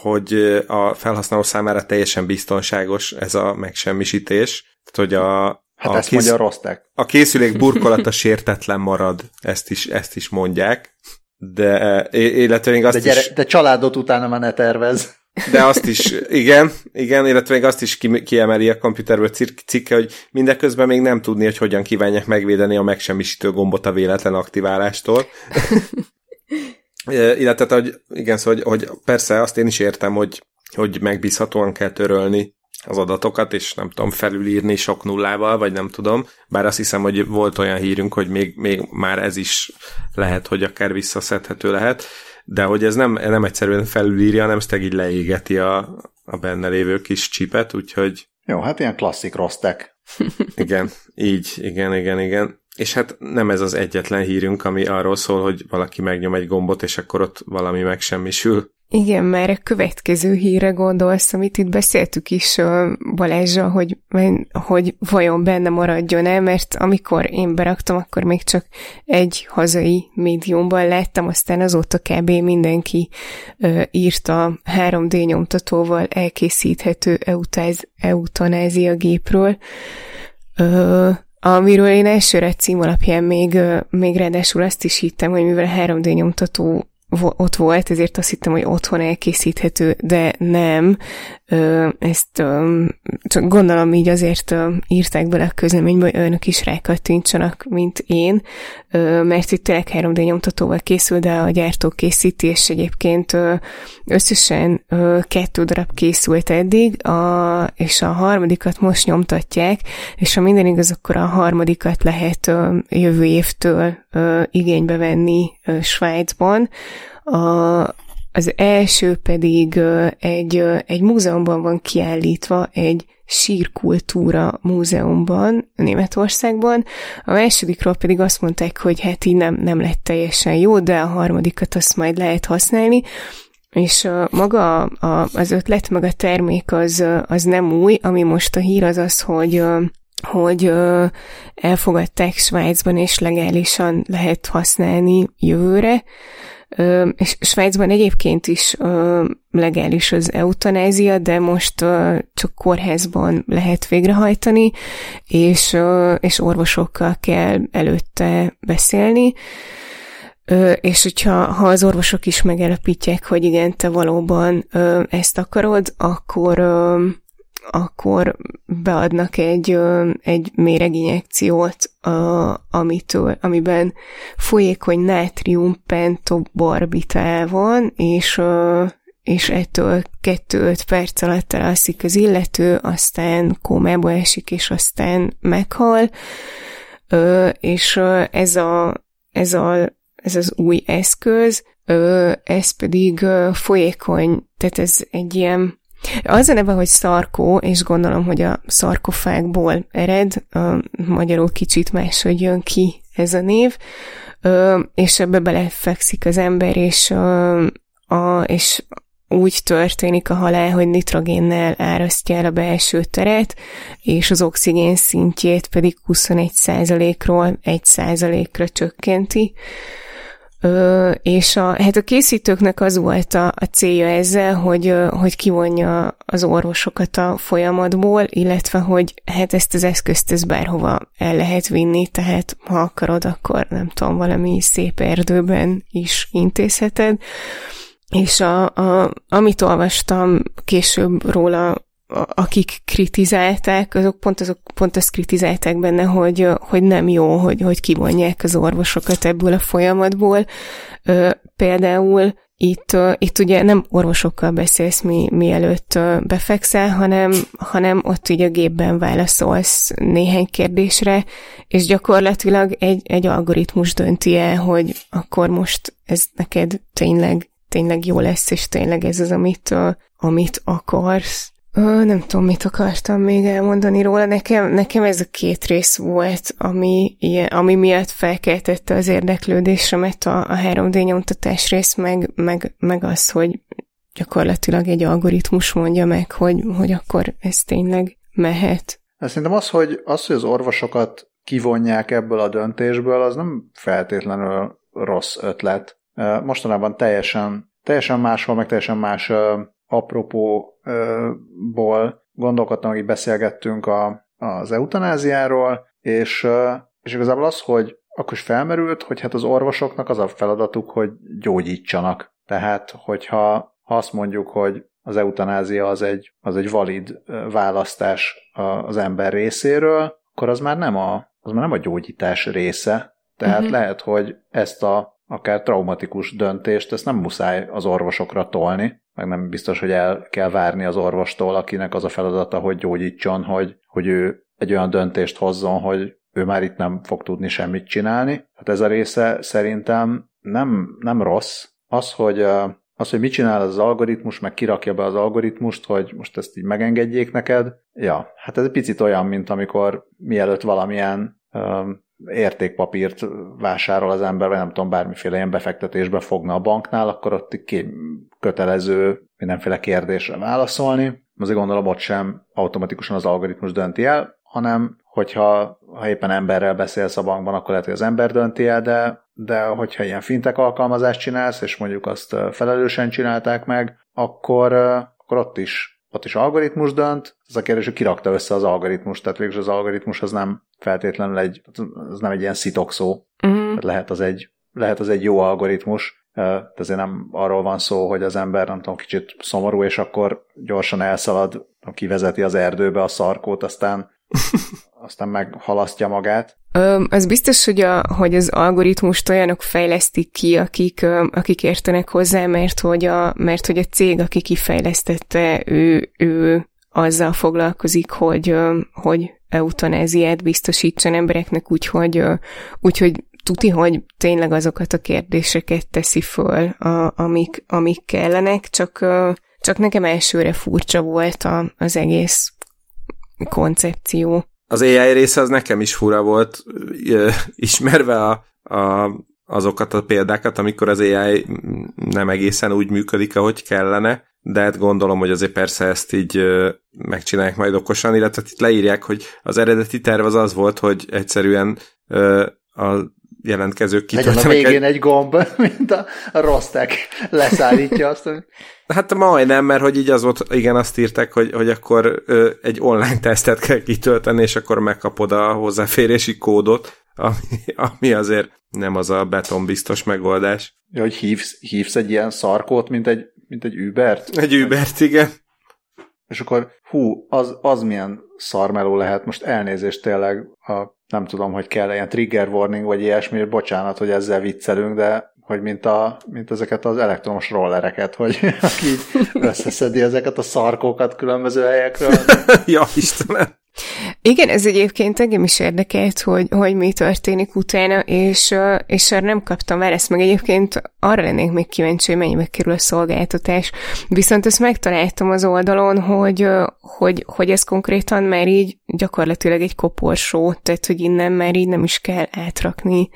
hogy a felhasználó számára teljesen biztonságos ez a megsemmisítés. Tehát, hogy a, Hát a ezt kész... mondja a Rostek. A készülék burkolata sértetlen marad, ezt is, ezt is mondják. De, illetve még azt de, gyere, is... de családot utána már ne tervez. De azt is, igen, igen, illetve még azt is kiemeli a komputerből cikke, hogy mindeközben még nem tudni, hogy hogyan kívánják megvédeni a megsemmisítő gombot a véletlen aktiválástól. illetve, hogy igen, szóval, hogy, hogy persze azt én is értem, hogy, hogy megbízhatóan kell törölni az adatokat, és nem tudom, felülírni sok nullával, vagy nem tudom. Bár azt hiszem, hogy volt olyan hírünk, hogy még, még már ez is lehet, hogy akár visszaszedhető lehet de hogy ez nem, nem egyszerűen felülírja, hanem ezt így leégeti a, a benne lévő kis csipet, úgyhogy... Jó, hát ilyen klasszik rostek. igen, így, igen, igen, igen. És hát nem ez az egyetlen hírünk, ami arról szól, hogy valaki megnyom egy gombot, és akkor ott valami megsemmisül. Igen, már a következő híre gondolsz, amit itt beszéltük is Balázsa, hogy, hogy vajon benne maradjon-e, mert amikor én beraktam, akkor még csak egy hazai médiumban láttam, aztán azóta kb. mindenki írta 3D nyomtatóval elkészíthető eutáz, eutanázia gépről, ö, amiről én elsőre cím alapján még, még ráadásul azt is hittem, hogy mivel 3D nyomtató ott volt, ezért azt hittem, hogy otthon elkészíthető, de nem. Ezt csak gondolom így azért írták bele a közleménybe, hogy önök is rákattintsanak, mint én, mert itt tényleg 3D nyomtatóval készül, de a gyártó készíti, és egyébként összesen kettő darab készült eddig, a, és a harmadikat most nyomtatják, és ha minden igaz, akkor a harmadikat lehet jövő évtől igénybe venni Svájcban. A, az első pedig egy, egy múzeumban van kiállítva, egy sírkultúra múzeumban Németországban. A másodikról pedig azt mondták, hogy hát így nem, nem lett teljesen jó, de a harmadikat azt majd lehet használni. És maga a, az ötlet, meg a termék az, az nem új, ami most a hír az az, hogy hogy ö, elfogadták Svájcban, és legálisan lehet használni jövőre. Ö, és Svájcban egyébként is ö, legális az eutanázia, de most ö, csak kórházban lehet végrehajtani, és, ö, és orvosokkal kell előtte beszélni. Ö, és hogyha ha az orvosok is megállapítják, hogy igen, te valóban ö, ezt akarod, akkor ö, akkor beadnak egy, egy méreginjekciót, amitől, amiben folyékony nátrium pentobarbitál van, és, és ettől 2-5 perc alatt elalszik az illető, aztán kómába esik, és aztán meghal, és ez a, ez a ez az új eszköz, ez pedig folyékony, tehát ez egy ilyen az a neve, hogy szarkó, és gondolom, hogy a szarkofágból ered, magyarul kicsit máshogy jön ki ez a név, és ebbe belefekszik az ember, és, a, és úgy történik a halál, hogy nitrogénnel árasztja el a belső teret, és az oxigén szintjét pedig 21%-ról 1%-ra csökkenti. Ö, és a, hát a készítőknek az volt a, a célja ezzel, hogy, hogy kivonja az orvosokat a folyamatból, illetve hogy hát ezt az eszközt ez bárhova el lehet vinni, tehát ha akarod, akkor nem tudom, valami szép erdőben is intézheted. És a, a, amit olvastam később róla akik kritizálták, azok pont, azok pont azt kritizálták benne, hogy, hogy nem jó, hogy, hogy kivonják az orvosokat ebből a folyamatból. Például itt, itt ugye nem orvosokkal beszélsz, mi, mielőtt befekszel, hanem, hanem ott ugye a gépben válaszolsz néhány kérdésre, és gyakorlatilag egy, egy algoritmus dönti el, hogy akkor most ez neked tényleg, tényleg jó lesz, és tényleg ez az, amit, amit akarsz. Ö, nem tudom, mit akartam még elmondani róla. Nekem, nekem ez a két rész volt, ami, ilyen, ami miatt felkeltette az érdeklődésemet a, a 3D nyomtatás rész, meg, meg, meg az, hogy gyakorlatilag egy algoritmus mondja meg, hogy, hogy akkor ez tényleg mehet. Hát szerintem az hogy, az, hogy az orvosokat kivonják ebből a döntésből, az nem feltétlenül rossz ötlet. Mostanában teljesen, teljesen máshol, meg teljesen más apropóból gondolkodtam, hogy beszélgettünk a, az eutanáziáról, és, és igazából az, hogy akkor is felmerült, hogy hát az orvosoknak az a feladatuk, hogy gyógyítsanak. Tehát, hogyha ha azt mondjuk, hogy az eutanázia az egy, az egy valid választás az ember részéről, akkor az már nem a, az már nem a gyógyítás része. Tehát uh-huh. lehet, hogy ezt a akár traumatikus döntést, ezt nem muszáj az orvosokra tolni, meg nem biztos, hogy el kell várni az orvostól, akinek az a feladata, hogy gyógyítson, hogy, hogy ő egy olyan döntést hozzon, hogy ő már itt nem fog tudni semmit csinálni. Hát ez a része szerintem nem, nem rossz. Az, hogy az, hogy mit csinál az algoritmus, meg kirakja be az algoritmust, hogy most ezt így megengedjék neked, ja, hát ez egy picit olyan, mint amikor mielőtt valamilyen értékpapírt vásárol az ember, vagy nem tudom, bármiféle ilyen befektetésbe fogna a banknál, akkor ott ki kötelező mindenféle kérdésre válaszolni. Azért gondolom ott sem automatikusan az algoritmus dönti el, hanem hogyha ha éppen emberrel beszélsz a bankban, akkor lehet, hogy az ember dönti el, de, de hogyha ilyen fintek alkalmazást csinálsz, és mondjuk azt felelősen csinálták meg, akkor, akkor ott is ott is algoritmus dönt, az a kérdés, hogy kirakta össze az algoritmus, tehát végül az algoritmus az nem feltétlenül egy, az nem egy ilyen szitokszó, uh-huh. tehát lehet az egy, lehet az egy jó algoritmus, de azért nem arról van szó, hogy az ember nem tudom, kicsit szomorú, és akkor gyorsan elszalad, kivezeti az erdőbe a szarkót, aztán aztán meghalasztja magát. Ö, az biztos, hogy, a, hogy az algoritmust olyanok fejlesztik ki, akik, akik értenek hozzá, mert hogy, a, mert hogy a cég, aki kifejlesztette, ő, ő azzal foglalkozik, hogy, hogy eutanáziát biztosítson embereknek, úgyhogy, úgyhogy tuti, hogy tényleg azokat a kérdéseket teszi föl, a, amik, amik kellenek, csak, csak nekem elsőre furcsa volt a, az egész koncepció. Az AI része az nekem is fura volt, ismerve a, a, azokat a példákat, amikor az AI nem egészen úgy működik, ahogy kellene, de hát gondolom, hogy azért persze ezt így megcsinálják majd okosan, illetve itt leírják, hogy az eredeti terv az az volt, hogy egyszerűen a jelentkezők kitöltenek. Legyen a végén egy... egy gomb, mint a, rostek leszállítja azt. Hogy... Hát majdnem, mert hogy így az volt, igen, azt írták, hogy, hogy akkor ö, egy online tesztet kell kitölteni, és akkor megkapod a hozzáférési kódot, ami, ami azért nem az a betonbiztos megoldás. Ja, hogy hívsz, hívsz egy ilyen szarkót, mint egy, mint egy Ubert? Egy Ubert, igen. és akkor hú, az, az milyen szarmeló lehet, most elnézést tényleg, a, nem tudom, hogy kell ilyen trigger warning, vagy ilyesmi, bocsánat, hogy ezzel viccelünk, de hogy mint, a, mint ezeket az elektromos rollereket, hogy aki összeszedi ezeket a szarkókat különböző helyekről. ja, Istenem! Igen, ez egyébként engem is érdekelt, hogy, hogy mi történik utána, és, és arra nem kaptam választ, meg egyébként arra lennék még kíváncsi, hogy mennyibe kerül a szolgáltatás. Viszont ezt megtaláltam az oldalon, hogy, hogy, hogy ez konkrétan már így gyakorlatilag egy koporsó, tehát hogy innen már így nem is kell átrakni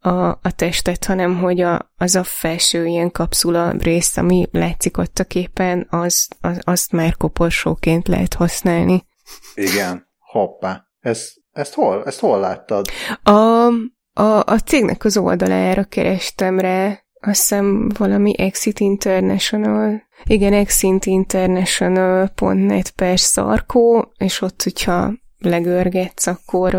a, a testet, hanem hogy a, az a felső ilyen kapszula rész, ami látszik ott a képen, az, az, azt már koporsóként lehet használni. Igen, hoppá. Ez, ezt, hol, ezt hol láttad? A, a, a cégnek az oldalára kerestem rá, azt hiszem valami Exit International, igen, exitinternational.net per szarkó, és ott, hogyha legörgetsz, akkor,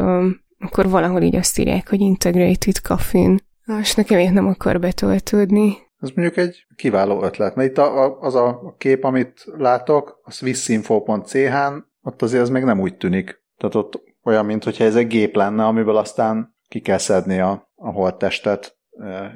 akkor valahol így azt írják, hogy Integrated Caffeine. Most nekem nem akar betöltődni. Ez mondjuk egy kiváló ötlet, mert itt a, a, az a kép, amit látok, a swissinfo.ch-n ott azért ez még nem úgy tűnik. Tehát ott olyan, mintha ez egy gép lenne, amiből aztán ki kell szedni a, a holttestet,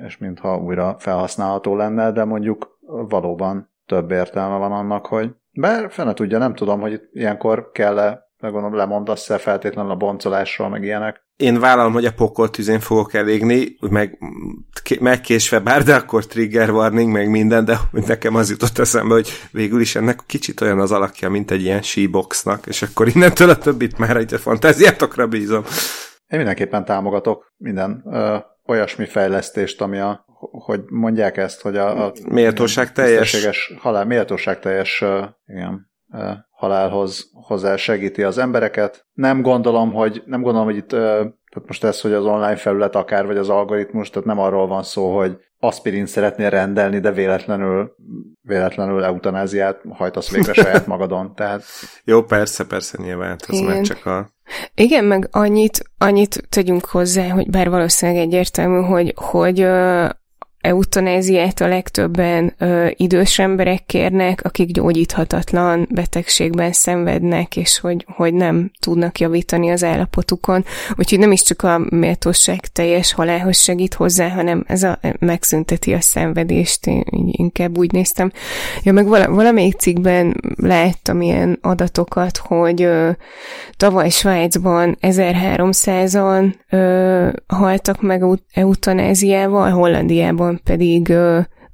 és mintha újra felhasználható lenne, de mondjuk valóban több értelme van annak, hogy bár fene tudja, nem tudom, hogy ilyenkor kell-e, gondolom lemondasz-e feltétlenül a boncolásról, meg ilyenek. Én vállalom, hogy a pokol tüzén fogok elégni, meg megkésve bár, de akkor trigger warning, meg minden, de nekem az jutott eszembe, hogy végül is ennek kicsit olyan az alakja, mint egy ilyen she-boxnak, és akkor innentől a többit már egy fantáziátokra bízom. Én mindenképpen támogatok minden ö, olyasmi fejlesztést, ami a, hogy mondják ezt, hogy a, a méltóság teljes halál, méltóság teljes, igen, halálhoz hozzá segíti az embereket. Nem gondolom, hogy, nem gondolom, hogy itt tehát most ez, hogy az online felület akár, vagy az algoritmus, tehát nem arról van szó, hogy aspirin szeretnél rendelni, de véletlenül, véletlenül eutanáziát hajtasz végre saját magadon. Tehát... Jó, persze, persze, nyilván, ez meg csak a... Igen, meg annyit, annyit tegyünk hozzá, hogy bár valószínűleg egyértelmű, hogy, hogy eutanáziát a legtöbben ö, idős emberek kérnek, akik gyógyíthatatlan betegségben szenvednek, és hogy, hogy nem tudnak javítani az állapotukon. Úgyhogy nem is csak a méltóság teljes halálhoz segít hozzá, hanem ez a megszünteti a szenvedést, én inkább úgy néztem. Ja, meg vala, valamelyik cikkben láttam ilyen adatokat, hogy ö, tavaly Svájcban 1300-an ö, haltak meg eutanáziával, Hollandiában pedig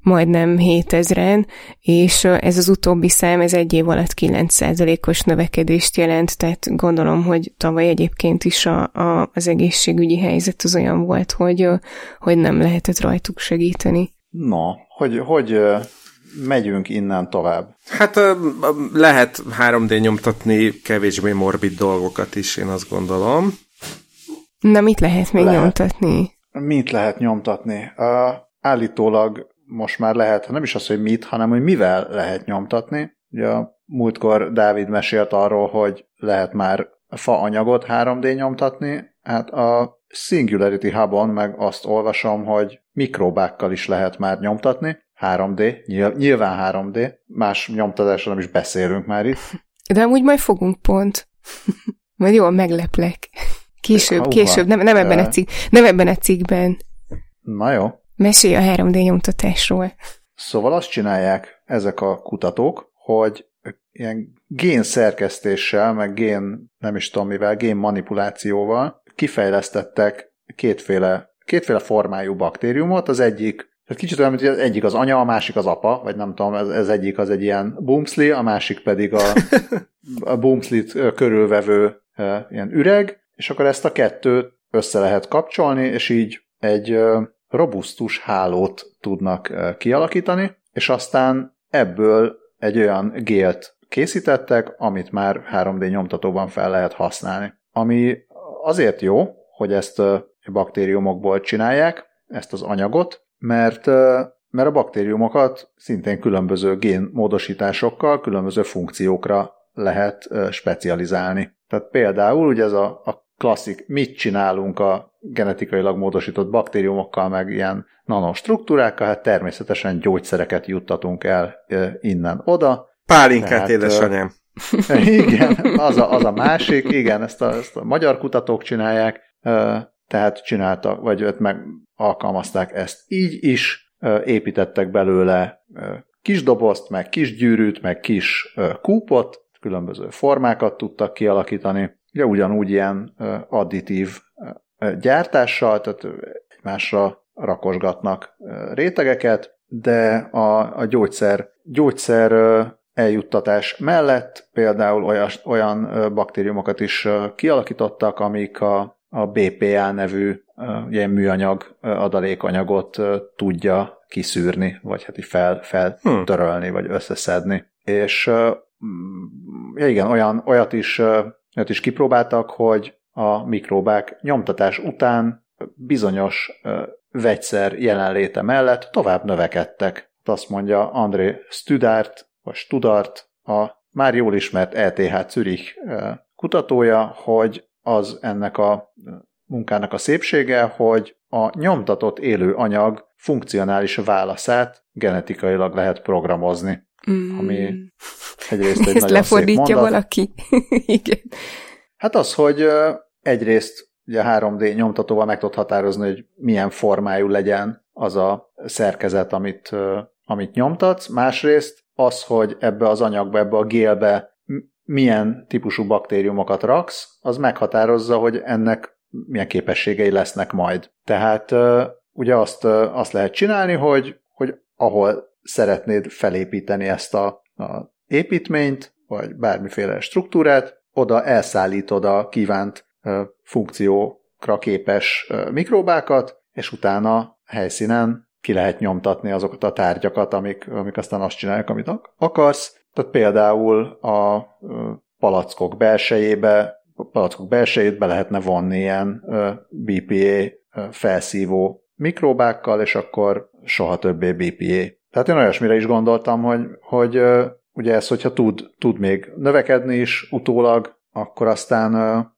majdnem 7000-en, és ez az utóbbi szám, ez egy év alatt 9%-os növekedést jelent, tehát gondolom, hogy tavaly egyébként is a, a, az egészségügyi helyzet az olyan volt, hogy, hogy nem lehetett rajtuk segíteni. Na, hogy, hogy megyünk innen tovább? Hát lehet 3D nyomtatni kevésbé morbid dolgokat is, én azt gondolom. Na, mit lehet még lehet. nyomtatni? Mit lehet nyomtatni? Uh, állítólag most már lehet, nem is az, hogy mit, hanem hogy mivel lehet nyomtatni. Ugye múltkor Dávid mesélt arról, hogy lehet már faanyagot 3D nyomtatni, hát a Singularity Hub-on meg azt olvasom, hogy mikrobákkal is lehet már nyomtatni, 3D, nyilván 3D, más nyomtatásról nem is beszélünk már itt. De amúgy majd fogunk pont. majd jól megleplek. Később, később, nem, nem, ebben a cikk, nem ebben a cikkben. Na jó. Mesélj a 3D nyomtatásról. Szóval azt csinálják ezek a kutatók, hogy ilyen gén szerkesztéssel, meg gén, nem is tudom mivel, gén manipulációval kifejlesztettek kétféle, kétféle formájú baktériumot, az egyik tehát kicsit olyan, hogy az egyik az anya, a másik az apa, vagy nem tudom, ez, ez egyik az egy ilyen boomsli, a másik pedig a, a boomslit körülvevő ilyen üreg, és akkor ezt a kettőt össze lehet kapcsolni, és így egy robusztus hálót tudnak kialakítani, és aztán ebből egy olyan gélt készítettek, amit már 3D nyomtatóban fel lehet használni. Ami azért jó, hogy ezt baktériumokból csinálják, ezt az anyagot, mert, mert a baktériumokat szintén különböző génmódosításokkal, különböző funkciókra lehet specializálni. Tehát például ugye ez a, a klasszik, mit csinálunk a genetikailag módosított baktériumokkal, meg ilyen nanostruktúrákkal, hát természetesen gyógyszereket juttatunk el innen oda. Pálinkát, édesanyám. igen, az a, az a másik, igen, ezt a, ezt a magyar kutatók csinálják, tehát csináltak, vagy őt meg alkalmazták ezt így is, építettek belőle kis dobozt, meg kis gyűrűt, meg kis kúpot, különböző formákat tudtak kialakítani, ugye ugyanúgy ilyen additív gyártással, tehát egymásra rakosgatnak rétegeket, de a, a gyógyszer, gyógyszer eljuttatás mellett például olyas, olyan baktériumokat is kialakítottak, amik a, a BPA nevű ilyen műanyag adalékanyagot tudja kiszűrni, vagy hát így fel, feltörölni, vagy összeszedni. És ja igen, olyan, olyat is, olyat is kipróbáltak, hogy a mikróbák nyomtatás után bizonyos vegyszer jelenléte mellett tovább növekedtek. Azt mondja André Studart, vagy Studart, a már jól ismert ETH Zürich kutatója, hogy az ennek a munkának a szépsége, hogy a nyomtatott élő anyag funkcionális válaszát genetikailag lehet programozni. Mm. Ami egyrészt egy Ezt lefordítja valaki. Igen. Hát az, hogy egyrészt ugye 3D nyomtatóval meg tudod határozni, hogy milyen formájú legyen az a szerkezet, amit, amit nyomtatsz. Másrészt az, hogy ebbe az anyagba, ebbe a gélbe milyen típusú baktériumokat raksz, az meghatározza, hogy ennek milyen képességei lesznek majd. Tehát ugye azt, azt lehet csinálni, hogy, hogy ahol szeretnéd felépíteni ezt a, a építményt, vagy bármiféle struktúrát, oda elszállítod a kívánt funkciókra képes mikróbákat, és utána helyszínen ki lehet nyomtatni azokat a tárgyakat, amik, amik aztán azt csinálják, amit akarsz. Tehát például a palackok belsejébe, a palackok belsejét be lehetne vonni ilyen BPA felszívó mikróbákkal, és akkor soha többé BPA. Tehát én olyasmire is gondoltam, hogy, hogy ugye ez, hogyha tud, tud még növekedni is utólag, akkor aztán,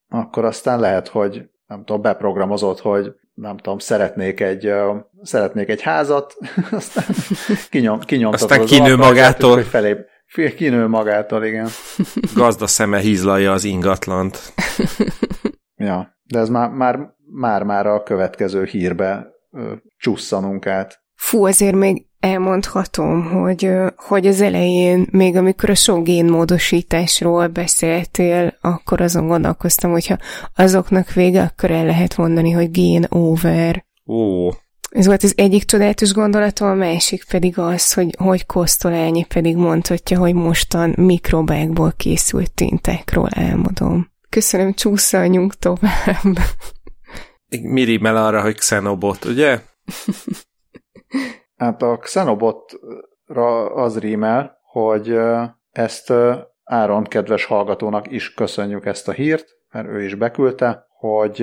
akkor aztán lehet, hogy nem tudom, beprogramozott, hogy nem tudom, szeretnék egy, szeretnék egy házat, aztán kinyom, kinyomtatod Aztán kinő magától. Hogy felé, kinő magától, igen. Gazda szeme hízlalja az ingatlant. ja, de ez már, már, már, már a következő hírbe csusszanunk át. Fú, azért még elmondhatom, hogy, hogy az elején, még amikor a sok génmódosításról beszéltél, akkor azon gondolkoztam, hogyha azoknak vége, akkor el lehet mondani, hogy gén over. Ó. Ez volt az egyik csodálatos gondolatom, a másik pedig az, hogy, hogy Kosztolányi pedig mondhatja, hogy mostan mikrobákból készült tintákról álmodom. Köszönöm, csúszanyunk tovább. Mi rímel arra, hogy Xenobot, ugye? Hát a Xenobotra az rímel, hogy ezt Áron kedves hallgatónak is köszönjük ezt a hírt, mert ő is beküldte, hogy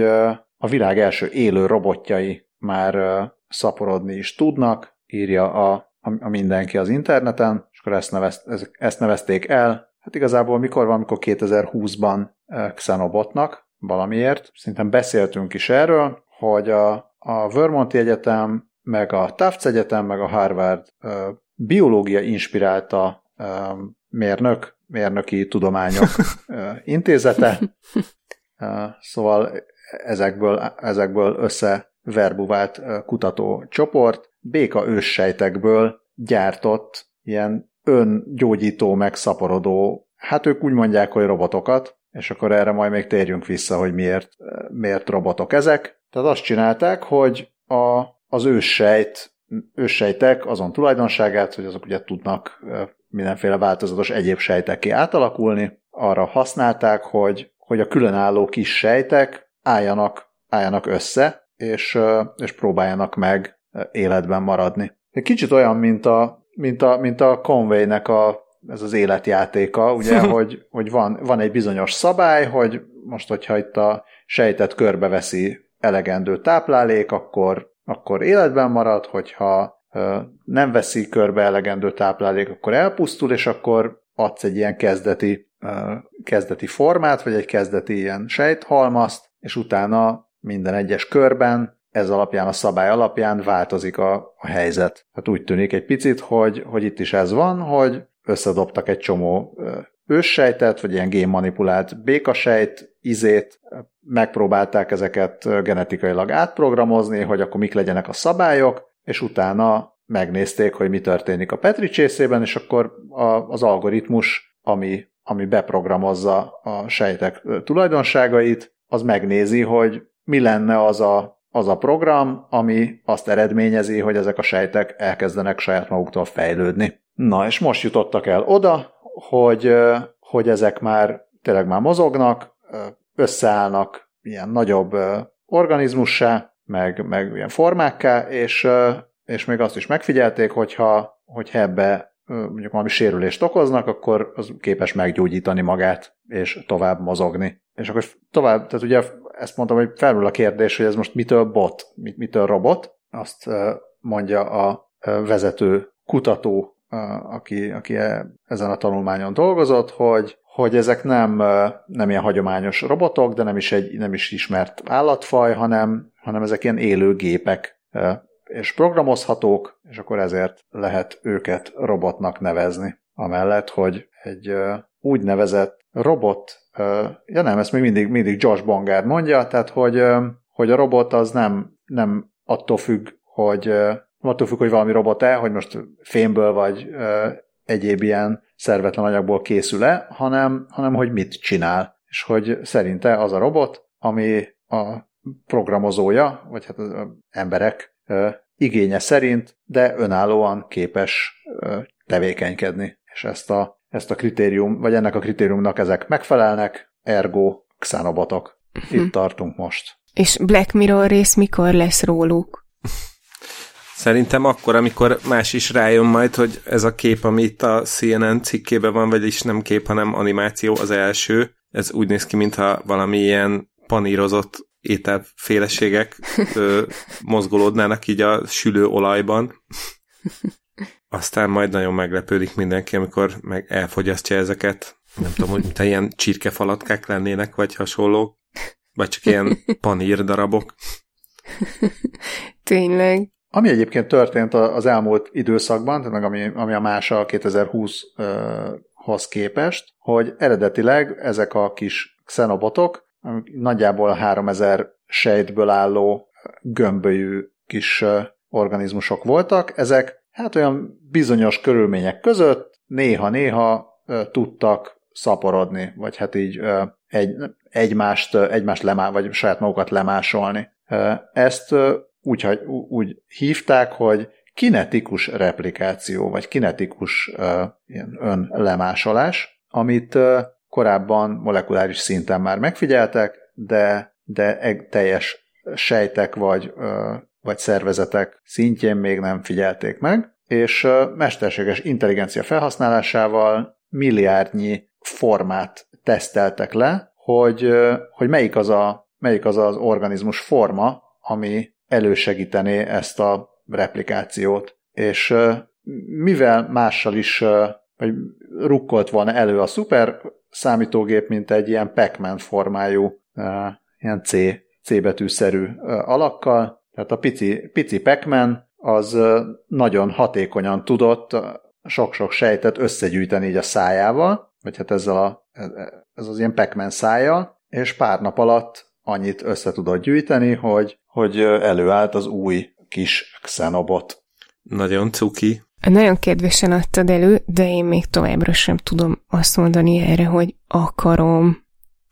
a világ első élő robotjai már szaporodni is tudnak, írja a, a mindenki az interneten, és akkor ezt, nevezt, ezt nevezték el. Hát igazából mikor van, amikor 2020-ban Xenobotnak valamiért. Szerintem beszéltünk is erről, hogy a, a Vermonti Egyetem meg a Tufts Egyetem, meg a Harvard biológia inspirálta mérnök, mérnöki tudományok intézete. Szóval ezekből, ezekből összeverbuvált kutatócsoport béka őssejtekből gyártott ilyen öngyógyító, meg szaporodó, hát ők úgy mondják, hogy robotokat, és akkor erre majd még térjünk vissza, hogy miért, miért robotok ezek. Tehát azt csinálták, hogy a az őssejt, őssejtek azon tulajdonságát, hogy azok ugye tudnak mindenféle változatos egyéb sejteké átalakulni, arra használták, hogy, hogy a különálló kis sejtek álljanak, álljanak össze, és, és próbáljanak meg életben maradni. Egy kicsit olyan, mint a, mint a, mint a Conway-nek a, ez az életjátéka, ugye, hogy, hogy van, van egy bizonyos szabály, hogy most, hogyha itt a sejtet körbeveszi elegendő táplálék, akkor akkor életben marad, hogyha nem veszi körbe elegendő táplálék, akkor elpusztul, és akkor adsz egy ilyen kezdeti, kezdeti formát, vagy egy kezdeti ilyen sejthalmazt, és utána minden egyes körben ez alapján, a szabály alapján változik a, a helyzet. Hát úgy tűnik egy picit, hogy, hogy itt is ez van, hogy összedobtak egy csomó őssejtet, vagy ilyen génmanipulált békasejt, izét, megpróbálták ezeket genetikailag átprogramozni, hogy akkor mik legyenek a szabályok, és utána megnézték, hogy mi történik a Petri csészében, és akkor a, az algoritmus, ami, ami beprogramozza a sejtek tulajdonságait, az megnézi, hogy mi lenne az a, az a program, ami azt eredményezi, hogy ezek a sejtek elkezdenek saját maguktól fejlődni. Na, és most jutottak el oda, hogy, hogy ezek már tényleg már mozognak, összeállnak ilyen nagyobb organizmussá, meg, meg ilyen formákká, és, és még azt is megfigyelték, hogyha, hogyha ebbe mondjuk valami sérülést okoznak, akkor az képes meggyógyítani magát, és tovább mozogni. És akkor tovább, tehát ugye ezt mondtam, hogy felül a kérdés, hogy ez most mitől bot, mitől robot, azt mondja a vezető kutató, aki, aki e, ezen a tanulmányon dolgozott, hogy, hogy ezek nem, nem ilyen hagyományos robotok, de nem is egy nem is ismert állatfaj, hanem, hanem ezek ilyen élő gépek, és programozhatók, és akkor ezért lehet őket robotnak nevezni. Amellett, hogy egy úgynevezett robot, ja nem, ezt még mindig, mindig Josh Bongard mondja, tehát hogy, hogy a robot az nem, nem attól függ, hogy attól függ, hogy valami robot-e, hogy most fémből vagy egyéb ilyen szervetlen anyagból készül-e, hanem, hanem hogy mit csinál, és hogy szerinte az a robot, ami a programozója, vagy hát az emberek igénye szerint, de önállóan képes tevékenykedni. És ezt a, ezt a kritérium, vagy ennek a kritériumnak ezek megfelelnek, ergo xenobotok. Itt hm. tartunk most. És Black Mirror rész mikor lesz róluk? Szerintem akkor, amikor más is rájön majd, hogy ez a kép, ami itt a CNN cikkében van, vagyis nem kép, hanem animáció az első, ez úgy néz ki, mintha valami ilyen panírozott ételféleségek ö, mozgolódnának így a sülő olajban. Aztán majd nagyon meglepődik mindenki, amikor meg elfogyasztja ezeket. Nem tudom, hogy mint ilyen csirkefalatkák lennének, vagy hasonlók. Vagy csak ilyen panír darabok. Tényleg. Ami egyébként történt az elmúlt időszakban, tehát ami, ami a mása 2020-hoz képest, hogy eredetileg ezek a kis xenobotok, nagyjából 3000 sejtből álló gömbölyű kis organizmusok voltak, ezek hát olyan bizonyos körülmények között néha-néha tudtak szaporodni, vagy hát így egy, egymást, egymást lemá, vagy saját magukat lemásolni. Ezt úgy, úgy hívták, hogy kinetikus replikáció, vagy kinetikus ilyen önlemásolás, amit korábban molekuláris szinten már megfigyeltek, de, de teljes sejtek vagy, vagy szervezetek szintjén még nem figyelték meg, és mesterséges intelligencia felhasználásával milliárdnyi formát teszteltek le, hogy, hogy melyik az a melyik az az organizmus forma, ami elősegítené ezt a replikációt. És mivel mással is vagy rukkolt volna elő a szuper számítógép, mint egy ilyen Pac-Man formájú, ilyen C, C betűszerű alakkal, tehát a pici, pici Pac-Man az nagyon hatékonyan tudott sok-sok sejtet összegyűjteni így a szájával, vagy hát ezzel a, ez az ilyen Pac-Man szája, és pár nap alatt annyit össze tudott gyűjteni, hogy, hogy előállt az új kis Xenobot. Nagyon cuki. Nagyon kedvesen adtad elő, de én még továbbra sem tudom azt mondani erre, hogy akarom.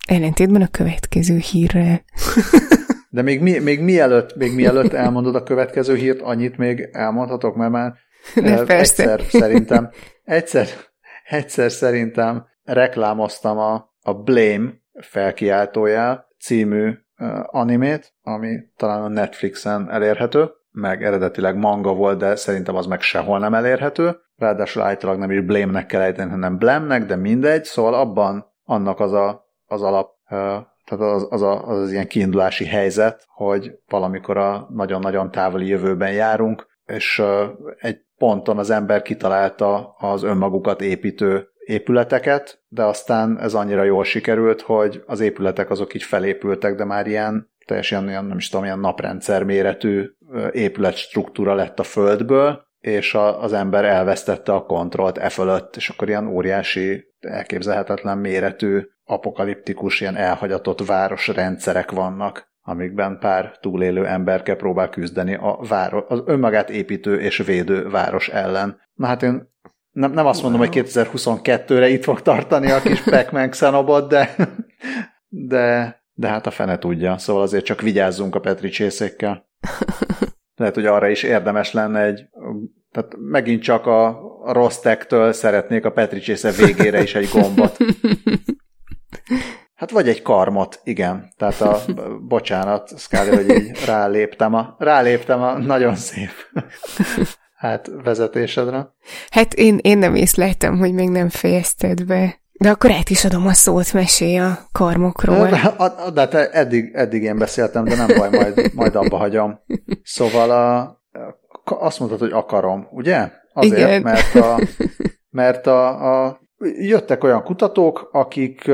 Ellentétben a következő hírrel. De még, mi, még, mielőtt, még mielőtt elmondod a következő hírt, annyit még elmondhatok, mert már de persze. egyszer szerintem, egyszer, egyszer szerintem reklámoztam a, a Blame felkiáltójál, című animét, ami talán a Netflixen elérhető, meg eredetileg manga volt, de szerintem az meg sehol nem elérhető. Ráadásul általában nem is Blame-nek kell ejteni, hanem Blame-nek, de mindegy, szóval abban annak az a, az alap, tehát az, az, a, az, az ilyen kiindulási helyzet, hogy valamikor a nagyon-nagyon távoli jövőben járunk, és egy ponton az ember kitalálta az önmagukat építő épületeket, de aztán ez annyira jól sikerült, hogy az épületek azok így felépültek, de már ilyen teljesen ilyen, nem is tudom, ilyen naprendszer méretű épületstruktúra lett a földből, és a, az ember elvesztette a kontrollt e fölött, és akkor ilyen óriási, elképzelhetetlen méretű, apokaliptikus, ilyen elhagyatott városrendszerek vannak, amikben pár túlélő emberke próbál küzdeni a város, az önmagát építő és védő város ellen. Na hát én nem, nem azt mondom, hogy 2022-re itt fog tartani a kis Pac-Man Xenobot, de, de, de hát a fene tudja, szóval azért csak vigyázzunk a Petri csészékkel. Lehet, hogy arra is érdemes lenne egy, tehát megint csak a, a rossz tektől szeretnék a Petri csésze végére is egy gombot. Hát vagy egy karmot, igen. Tehát a, bocsánat, Scully, hogy így ráléptem a, ráléptem a nagyon szép hát vezetésedre. Hát én, én nem észleltem, hogy még nem fejezted be. De akkor át is adom a szót, mesélj a karmokról. De, de, de hát eddig, eddig én beszéltem, de nem baj, majd, majd abba hagyom. Szóval a, azt mondtad, hogy akarom, ugye? Azért, Igen. mert, a, mert a, a, jöttek olyan kutatók, akik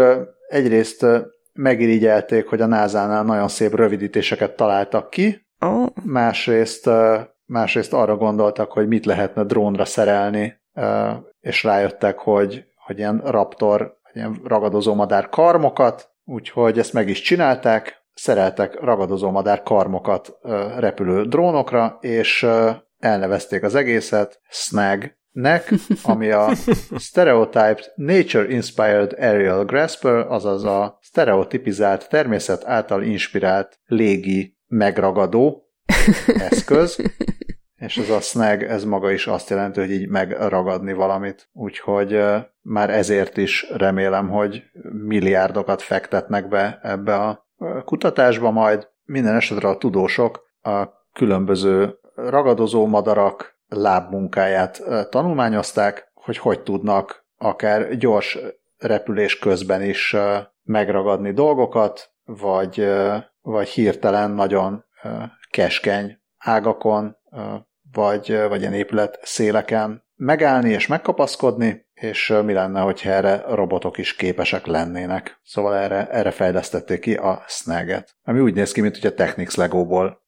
egyrészt megirigyelték, hogy a NASA-nál nagyon szép rövidítéseket találtak ki, oh. másrészt, másrészt arra gondoltak, hogy mit lehetne drónra szerelni, és rájöttek, hogy, hogy ilyen raptor, ilyen ragadozó madár karmokat, úgyhogy ezt meg is csinálták, szereltek ragadozó madár karmokat repülő drónokra, és elnevezték az egészet Snag nek, ami a Stereotyped Nature Inspired Aerial Grasper, azaz a stereotipizált természet által inspirált légi megragadó eszköz, és ez a snag, ez maga is azt jelenti, hogy így megragadni valamit. Úgyhogy már ezért is remélem, hogy milliárdokat fektetnek be ebbe a kutatásba majd. Minden esetre a tudósok a különböző ragadozó madarak, lábmunkáját tanulmányozták, hogy hogy tudnak akár gyors repülés közben is megragadni dolgokat, vagy, vagy hirtelen nagyon keskeny ágakon, vagy, vagy ilyen épület széleken megállni és megkapaszkodni, és mi lenne, hogyha erre robotok is képesek lennének. Szóval erre, erre fejlesztették ki a Snaget, ami úgy néz ki, mint hogy a Technics Legóból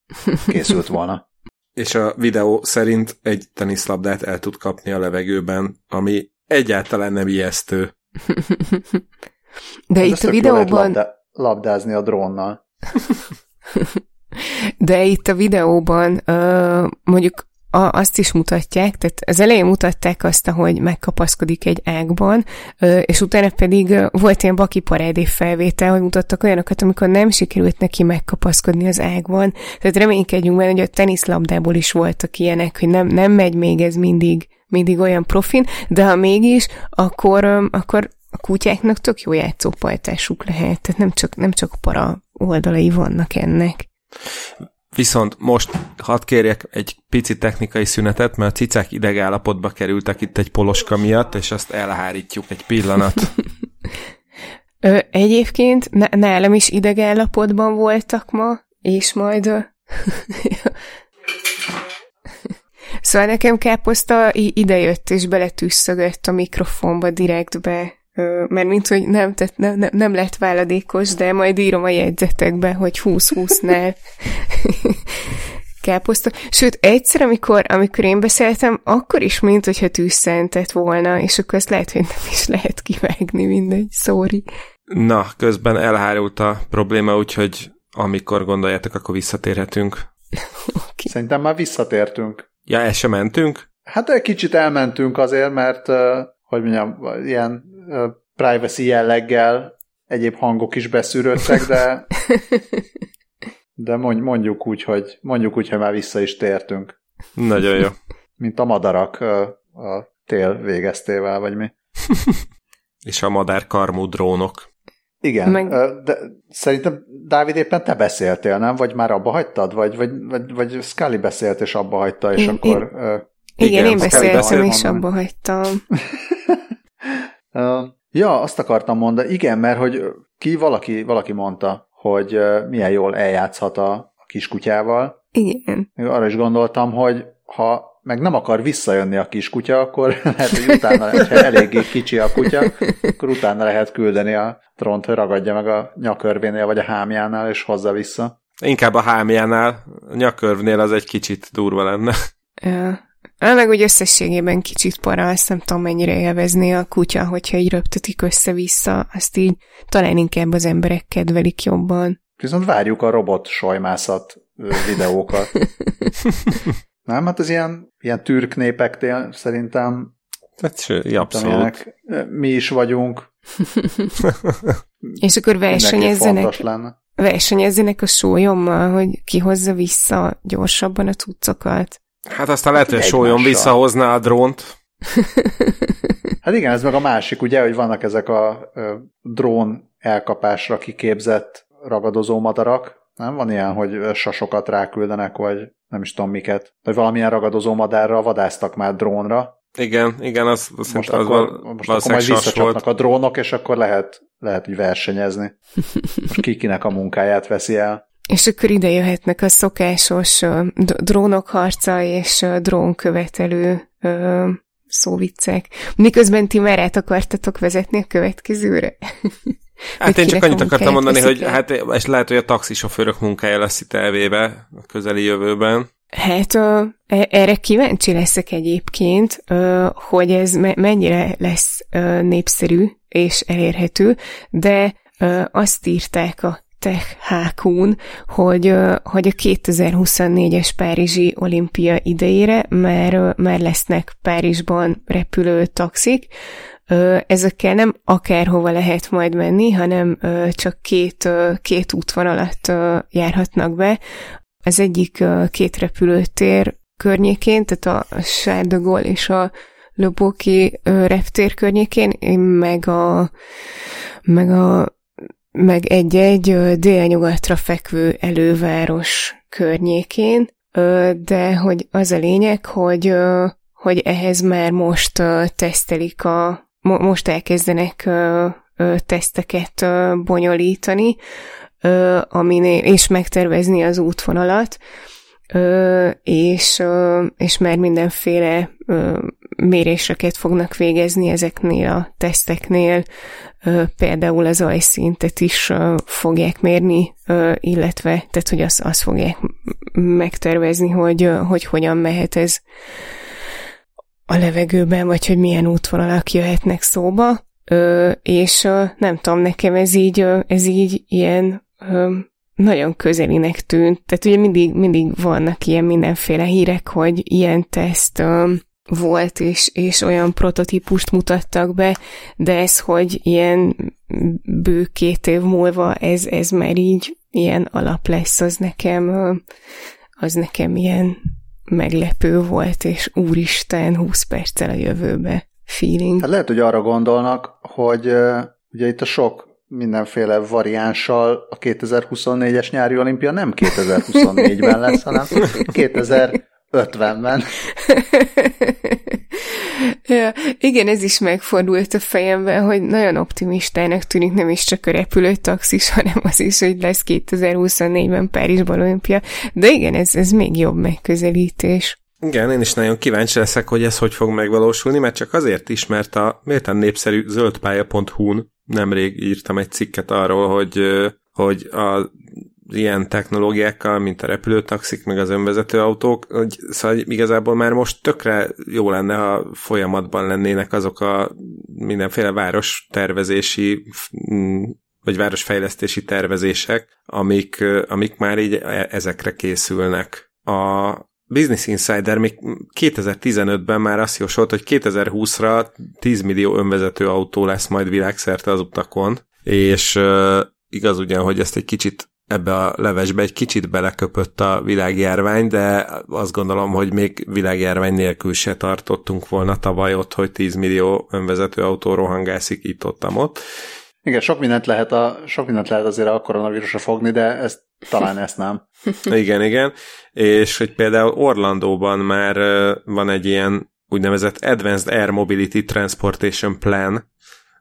készült volna és a videó szerint egy teniszlabdát el tud kapni a levegőben, ami egyáltalán nem ijesztő. De hát itt a videóban... Labda, labdázni a drónnal. De itt a videóban mondjuk a, azt is mutatják, tehát az elején mutatták azt, hogy megkapaszkodik egy ágban, és utána pedig volt ilyen baki parádé felvétel, hogy mutattak olyanokat, amikor nem sikerült neki megkapaszkodni az ágban. Tehát reménykedjünk benne, hogy a teniszlabdából is voltak ilyenek, hogy nem, nem megy még ez mindig, mindig olyan profin, de ha mégis, akkor, akkor a kutyáknak tök jó játszópajtásuk lehet, tehát nem csak, nem csak para oldalai vannak ennek. Viszont most hadd kérjek egy pici technikai szünetet, mert a cicák idegállapotba kerültek itt egy poloska miatt, és azt elhárítjuk egy pillanat. Ö, egyébként nálam is idegállapotban voltak ma, és majd... szóval nekem káposzta idejött, és beletűszögött a mikrofonba direktbe mert mint hogy nem, tehát nem, nem, nem lett váladékos, de majd írom a jegyzetekbe, hogy 20-20-nál káposzta. Sőt, egyszer, amikor, amikor én beszéltem, akkor is, mint hogyha tűzszentett volna, és akkor ezt lehet, hogy nem is lehet kivágni, mindegy, sorry. Na, közben elhárult a probléma, úgyhogy amikor gondoljátok, akkor visszatérhetünk. okay. Szerintem már visszatértünk. Ja, el sem mentünk? Hát egy kicsit elmentünk azért, mert hogy mondjam, ilyen privacy jelleggel egyéb hangok is beszűrődtek, de de mondjuk úgy, hogy mondjuk úgy, hogy már vissza is tértünk. Nagyon jó. Mint a madarak a tél végeztével, vagy mi. És a madár karmú drónok. Igen, Meg... de szerintem Dávid éppen te beszéltél, nem? Vagy már abba hagytad? Vagy, vagy, vagy, vagy Scully beszélt, és abba hagyta, és én, akkor... Én... Igen, igen, én beszéltem, és abba hagytam. ja, azt akartam mondani, igen, mert hogy ki valaki, valaki mondta, hogy milyen jól eljátszhat a, a kiskutyával. Igen. Arra is gondoltam, hogy ha meg nem akar visszajönni a kiskutya, akkor lehet, hogy utána, ha eléggé kicsi a kutya, akkor utána lehet küldeni a tront, hogy ragadja meg a nyakörvénél, vagy a hámjánál, és hozza vissza. Inkább a hámjánál, a nyakörvnél az egy kicsit durva lenne. Ja. Meg úgy összességében kicsit para, azt nem tudom mennyire élvezni a kutya, hogyha így röptetik össze-vissza, azt így talán inkább az emberek kedvelik jobban. Viszont várjuk a robot sajmászat videókat. nem, hát az ilyen, ilyen türk népeknél szerintem Hát, abszolút. mi is vagyunk. És akkor versenyezzenek, versenyezzenek a sólyommal, hogy ki hozza vissza gyorsabban a cuccokat. Hát aztán lehet, hogy a sólyom visszahozná a drónt. hát igen, ez meg a másik, ugye, hogy vannak ezek a ö, drón elkapásra kiképzett ragadozó madarak. Nem van ilyen, hogy sasokat ráküldenek, vagy nem is tudom miket. Vagy valamilyen ragadozó madárra vadásztak már drónra, igen, igen, az, az most, akkor, az most akkor majd visszacsapnak volt. a drónok, és akkor lehet, lehet így versenyezni. Most ki kinek a munkáját veszi el. És akkor ide jöhetnek a szokásos drónok harca és drónkövetelő szóviccek. Miközben ti már át akartatok vezetni a következőre? Hát én csak annyit akartam mondani, hogy hát és lehet, hogy a taxisofőrök munkája lesz itt elvéve a közeli jövőben. Hát ö, e, erre kíváncsi leszek egyébként, ö, hogy ez me- mennyire lesz ö, népszerű és elérhető, de ö, azt írták a Tech Hákún, hogy, hogy a 2024-es Párizsi olimpia idejére már, már lesznek Párizsban repülő taxik, ezekkel nem akárhova lehet majd menni, hanem csak két, két útvonalat járhatnak be. Az egyik két repülőtér környékén, tehát a Gaulle és a Loboki reptér környékén, meg a, meg a meg egy-egy délnyugatra fekvő előváros környékén, de hogy az a lényeg, hogy, hogy ehhez már most tesztelik a, most elkezdenek teszteket bonyolítani, aminél, és megtervezni az útvonalat, és, és már mindenféle méréseket fognak végezni ezeknél a teszteknél, például az ajszintet is fogják mérni, illetve tehát, hogy azt, azt fogják megtervezni, hogy, hogy hogyan mehet ez a levegőben, vagy hogy milyen útvonalak jöhetnek szóba, és nem tudom, nekem ez így, ez így ilyen nagyon közelinek tűnt. Tehát ugye mindig, mindig vannak ilyen mindenféle hírek, hogy ilyen teszt volt, és, és olyan prototípust mutattak be, de ez, hogy ilyen bő két év múlva ez, ez már így ilyen alap lesz, az nekem, az nekem ilyen meglepő volt, és úristen, 20 perccel a jövőbe feeling. Hát lehet, hogy arra gondolnak, hogy ugye itt a sok mindenféle variánssal a 2024-es nyári olimpia nem 2024-ben lesz, hanem 2050-ben. ja, igen, ez is megfordult a fejemben, hogy nagyon optimistának tűnik nem is csak a repülőtaxis, hanem az is, hogy lesz 2024-ben Párizsban olimpia. De igen, ez, ez még jobb megközelítés. Igen, én is nagyon kíváncsi leszek, hogy ez hogy fog megvalósulni, mert csak azért is, mert a méltán népszerű zöldpálya.hu-n nemrég írtam egy cikket arról, hogy, hogy a ilyen technológiákkal, mint a repülőtaxik, meg az önvezető autók, hogy szóval igazából már most tökre jó lenne, ha folyamatban lennének azok a mindenféle város tervezési vagy városfejlesztési tervezések, amik, amik már így e, ezekre készülnek. A Business Insider még 2015-ben már azt jósolt, hogy 2020-ra 10 millió önvezető autó lesz majd világszerte az utakon, és uh, igaz ugyan, hogy ezt egy kicsit ebbe a levesbe egy kicsit beleköpött a világjárvány, de azt gondolom, hogy még világjárvány nélkül se tartottunk volna tavaly ott, hogy 10 millió önvezető autó rohangászik itt ott, ott. Igen, sok mindent lehet, a, sok mindent lehet azért a koronavírusra fogni, de ezt, talán ezt nem. igen, igen. És hogy például Orlandóban már van egy ilyen úgynevezett Advanced Air Mobility Transportation Plan,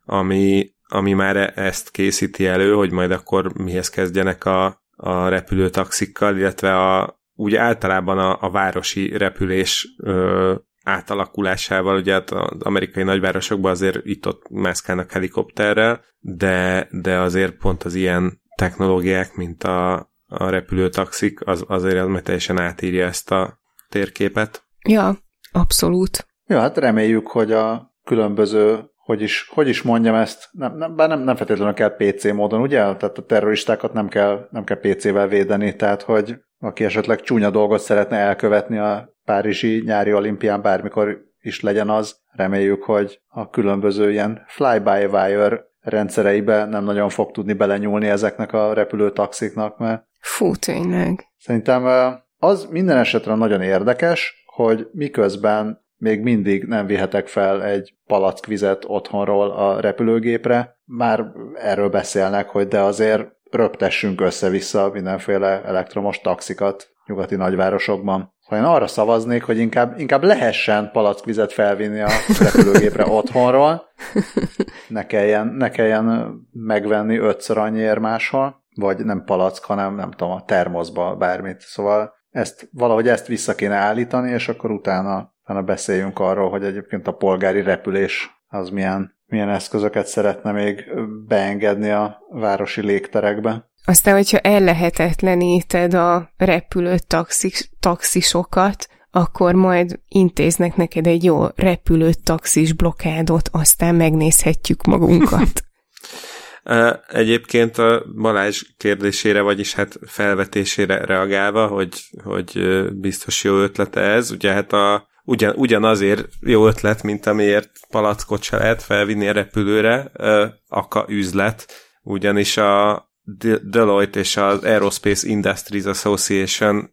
ami ami már ezt készíti elő, hogy majd akkor mihez kezdjenek a, a repülőtaxikkal, illetve a, úgy általában a, a városi repülés ö, átalakulásával, ugye hát az amerikai nagyvárosokban azért itt-ott mászkálnak helikopterrel, de, de azért pont az ilyen technológiák, mint a, a repülőtaxik, az, azért az teljesen átírja ezt a térképet. Ja, abszolút. Ja, hát reméljük, hogy a különböző, hogy is, hogy is mondjam ezt, nem, nem, bár nem, nem feltétlenül kell PC módon, ugye? Tehát a terroristákat nem kell, nem kell PC-vel védeni, tehát hogy aki esetleg csúnya dolgot szeretne elkövetni a Párizsi nyári olimpián, bármikor is legyen az, reméljük, hogy a különböző ilyen fly-by-wire rendszereibe nem nagyon fog tudni belenyúlni ezeknek a repülőtaxiknak, mert Fú, tényleg. Szerintem az minden esetre nagyon érdekes, hogy miközben még mindig nem vihetek fel egy palackvizet otthonról a repülőgépre, már erről beszélnek, hogy de azért röptessünk össze-vissza mindenféle elektromos taxikat nyugati nagyvárosokban. Szóval én arra szavaznék, hogy inkább, inkább lehessen palackvizet felvinni a repülőgépre otthonról, ne kelljen, ne kelljen megvenni ötször annyiért máshol, vagy nem palack, hanem nem tudom, a termoszba bármit. Szóval ezt, valahogy ezt vissza kéne állítani, és akkor utána, utána beszéljünk arról, hogy egyébként a polgári repülés az milyen, milyen eszközöket szeretne még beengedni a városi légterekbe. Aztán, hogyha ellehetetleníted a repülő taxis, taxisokat, akkor majd intéznek neked egy jó repülő taxis blokádot, aztán megnézhetjük magunkat. Egyébként a Balázs kérdésére, vagyis hát felvetésére reagálva, hogy, hogy biztos jó ötlete ez, ugye hát a, ugyan, ugyanazért jó ötlet, mint amiért palackot se lehet felvinni a repülőre, aka üzlet, ugyanis a Deloitte és az Aerospace Industries Association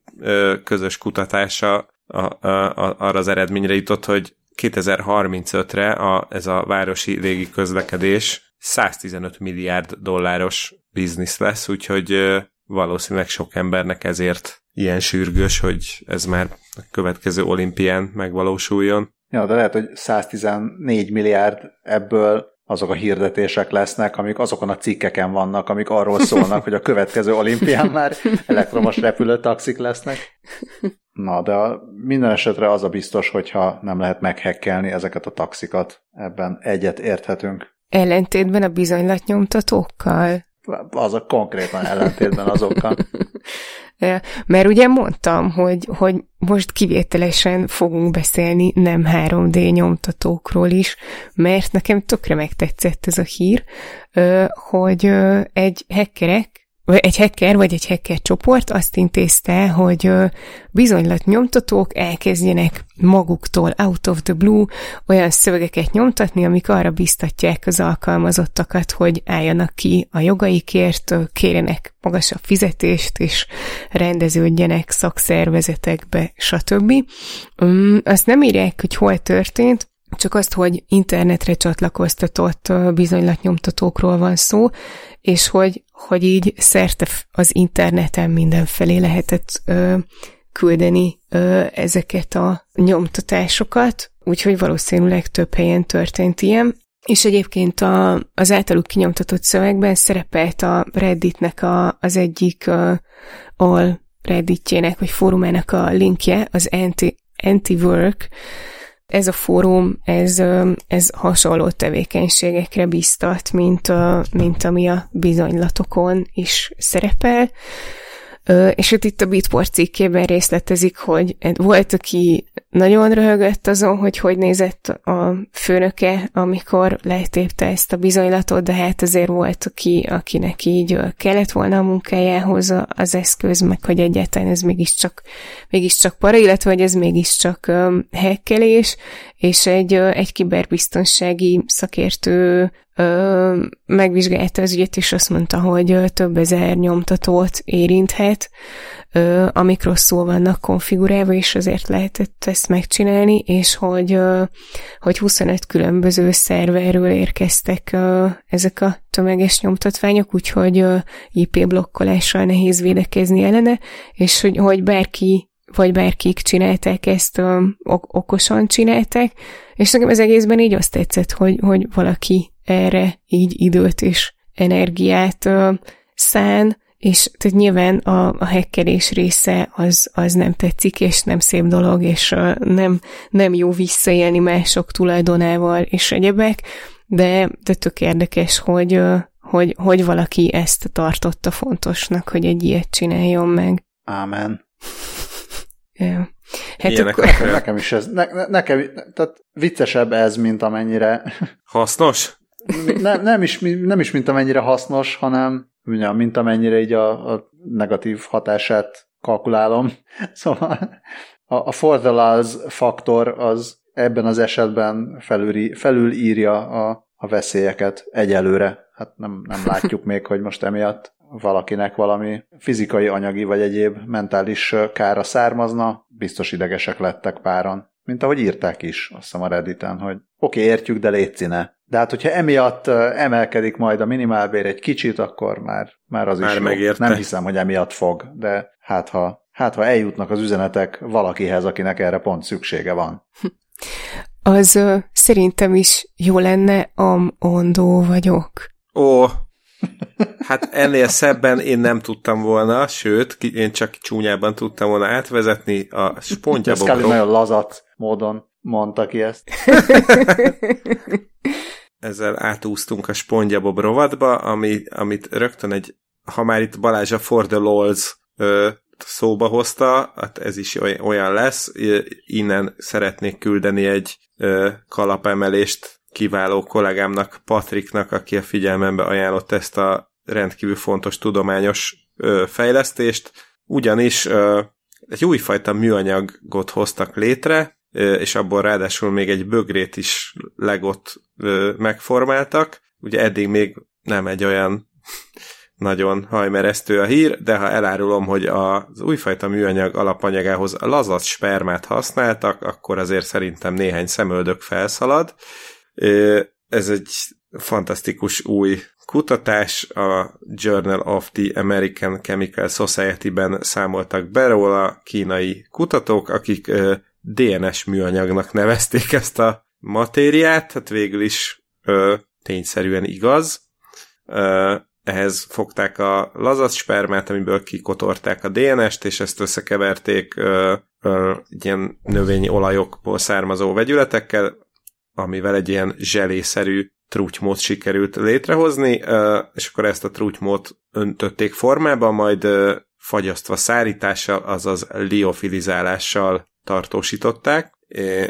közös kutatása a, a, a, arra az eredményre jutott, hogy 2035-re a, ez a városi légi közlekedés 115 milliárd dolláros biznisz lesz, úgyhogy valószínűleg sok embernek ezért ilyen sürgős, hogy ez már a következő olimpián megvalósuljon. Ja, de lehet, hogy 114 milliárd ebből azok a hirdetések lesznek, amik azokon a cikkeken vannak, amik arról szólnak, hogy a következő olimpián már elektromos repülőtaxik lesznek. Na, de minden esetre az a biztos, hogyha nem lehet meghekkelni ezeket a taxikat. Ebben egyet érthetünk. Ellentétben a bizonylatnyomtatókkal? Azok konkrétan ellentétben azokkal. Mert ugye mondtam, hogy, hogy most kivételesen fogunk beszélni nem 3D nyomtatókról is, mert nekem tökre megtetszett ez a hír, hogy egy hackerek egy hacker vagy egy hacker csoport azt intézte, hogy bizonylat nyomtatók elkezdjenek maguktól out of the blue olyan szövegeket nyomtatni, amik arra biztatják az alkalmazottakat, hogy álljanak ki a jogaikért, kérjenek magasabb fizetést, és rendeződjenek szakszervezetekbe, stb. Azt nem írják, hogy hol történt, csak azt, hogy internetre csatlakoztatott bizonylatnyomtatókról van szó, és hogy, hogy így szerte az interneten mindenfelé lehetett ö, küldeni ö, ezeket a nyomtatásokat, úgyhogy valószínűleg több helyen történt ilyen. És egyébként a, az általuk kinyomtatott szövegben szerepelt a Redditnek a, az egyik uh, all Redditjének, vagy fórumának a linkje, az anti, anti-work, ez a fórum, ez, ez hasonló tevékenységekre biztat, mint, mint ami a bizonylatokon is szerepel. És hát itt a Bitport cikkében részletezik, hogy volt, aki nagyon röhögött azon, hogy hogy nézett a főnöke, amikor letépte ezt a bizonylatot, de hát azért volt, aki, akinek így kellett volna a munkájához az eszköz, meg hogy egyáltalán ez mégiscsak, mégiscsak para, illetve hogy ez mégiscsak hekkelés, és egy, egy kiberbiztonsági szakértő ö, megvizsgálta az ügyet, és azt mondta, hogy több ezer nyomtatót érinthet, ö, amik rosszul vannak konfigurálva, és azért lehetett ezt megcsinálni, és hogy, ö, hogy 25 különböző szerverről érkeztek ö, ezek a tömeges nyomtatványok, úgyhogy ö, IP blokkolással nehéz védekezni ellene, és hogy, hogy bárki vagy bárkik csinálták ezt, ö, ok- okosan csinálták, és nekem ez egészben így azt tetszett, hogy, hogy valaki erre így időt és energiát szán, és tehát nyilván a, a hekkelés része az, az nem tetszik, és nem szép dolog, és nem, nem jó visszaélni mások tulajdonával, és egyebek, de, de tök érdekes, hogy, hogy, hogy valaki ezt tartotta fontosnak, hogy egy ilyet csináljon meg. Ámen. Ja. Hát Ilyenek akkor... Nekem is ez, ne, ne, nekem, tehát viccesebb ez, mint amennyire, Hasznos? Nem, nem, is, nem is mint amennyire hasznos, hanem mint amennyire így a, a negatív hatását kalkulálom. Szóval a, a for the loss faktor az ebben az esetben felül, felülírja a, a veszélyeket egyelőre. Hát nem, nem látjuk még, hogy most emiatt valakinek valami fizikai, anyagi vagy egyéb mentális kára származna, biztos idegesek lettek páran. Mint ahogy írták is, azt hiszem a Redditen, hogy oké, okay, értjük, de légy ne. De hát, hogyha emiatt emelkedik majd a minimálbér egy kicsit, akkor már, már az Már is jó. megérte. Nem hiszem, hogy emiatt fog, de hát ha, hát ha eljutnak az üzenetek valakihez, akinek erre pont szüksége van. Az ö, szerintem is jó lenne, am ondó vagyok. Ó, hát ennél szebben én nem tudtam volna, sőt, én csak csúnyában tudtam volna átvezetni a Ez spongyabok Scully nagyon lazat módon mondta ki ezt. ezzel átúztunk a Spongyabob rovatba, ami, amit rögtön egy, ha már itt Balázs a For the Lols ö, szóba hozta, hát ez is oly- olyan lesz, innen szeretnék küldeni egy ö, kalapemelést kiváló kollégámnak, Patricknak, aki a figyelmembe ajánlott ezt a rendkívül fontos tudományos ö, fejlesztést, ugyanis ö, egy újfajta műanyagot hoztak létre, és abból ráadásul még egy bögrét is legott megformáltak. Ugye eddig még nem egy olyan nagyon hajmeresztő a hír, de ha elárulom, hogy az újfajta műanyag alapanyagához lazac spermát használtak, akkor azért szerintem néhány szemöldök felszalad. Ez egy fantasztikus új kutatás, a Journal of the American Chemical Society-ben számoltak be róla kínai kutatók, akik DNS műanyagnak nevezték ezt a matériát, hát végül is ö, tényszerűen igaz. Ö, ehhez fogták a lazac spermát, amiből kikotorták a DNS-t, és ezt összekeverték ö, ö, ilyen növényi olajokból származó vegyületekkel, amivel egy ilyen zselészerű trutymót sikerült létrehozni, és akkor ezt a trutymót öntötték formába, majd fagyasztva szárítással, azaz liofilizálással tartósították.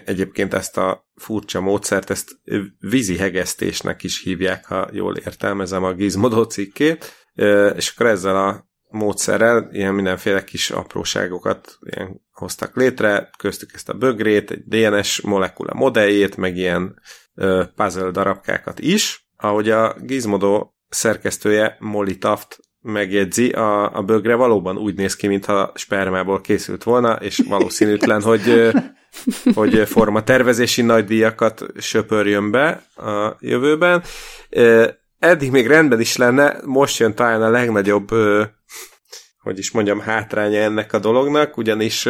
Egyébként ezt a furcsa módszert, ezt vízi hegesztésnek is hívják, ha jól értelmezem a Gizmodo cikkét, és akkor ezzel a módszerrel ilyen mindenféle kis apróságokat ilyen hoztak létre, köztük ezt a bögrét, egy DNS molekula modelljét, meg ilyen puzzle darabkákat is. Ahogy a Gizmodo szerkesztője Molly Taft megjegyzi, a, a bögre valóban úgy néz ki, mintha spermából készült volna, és valószínűtlen, hogy, hogy forma tervezési nagydíjakat söpörjön be a jövőben. Eddig még rendben is lenne, most jön talán a legnagyobb hogy is mondjam, hátránya ennek a dolognak, ugyanis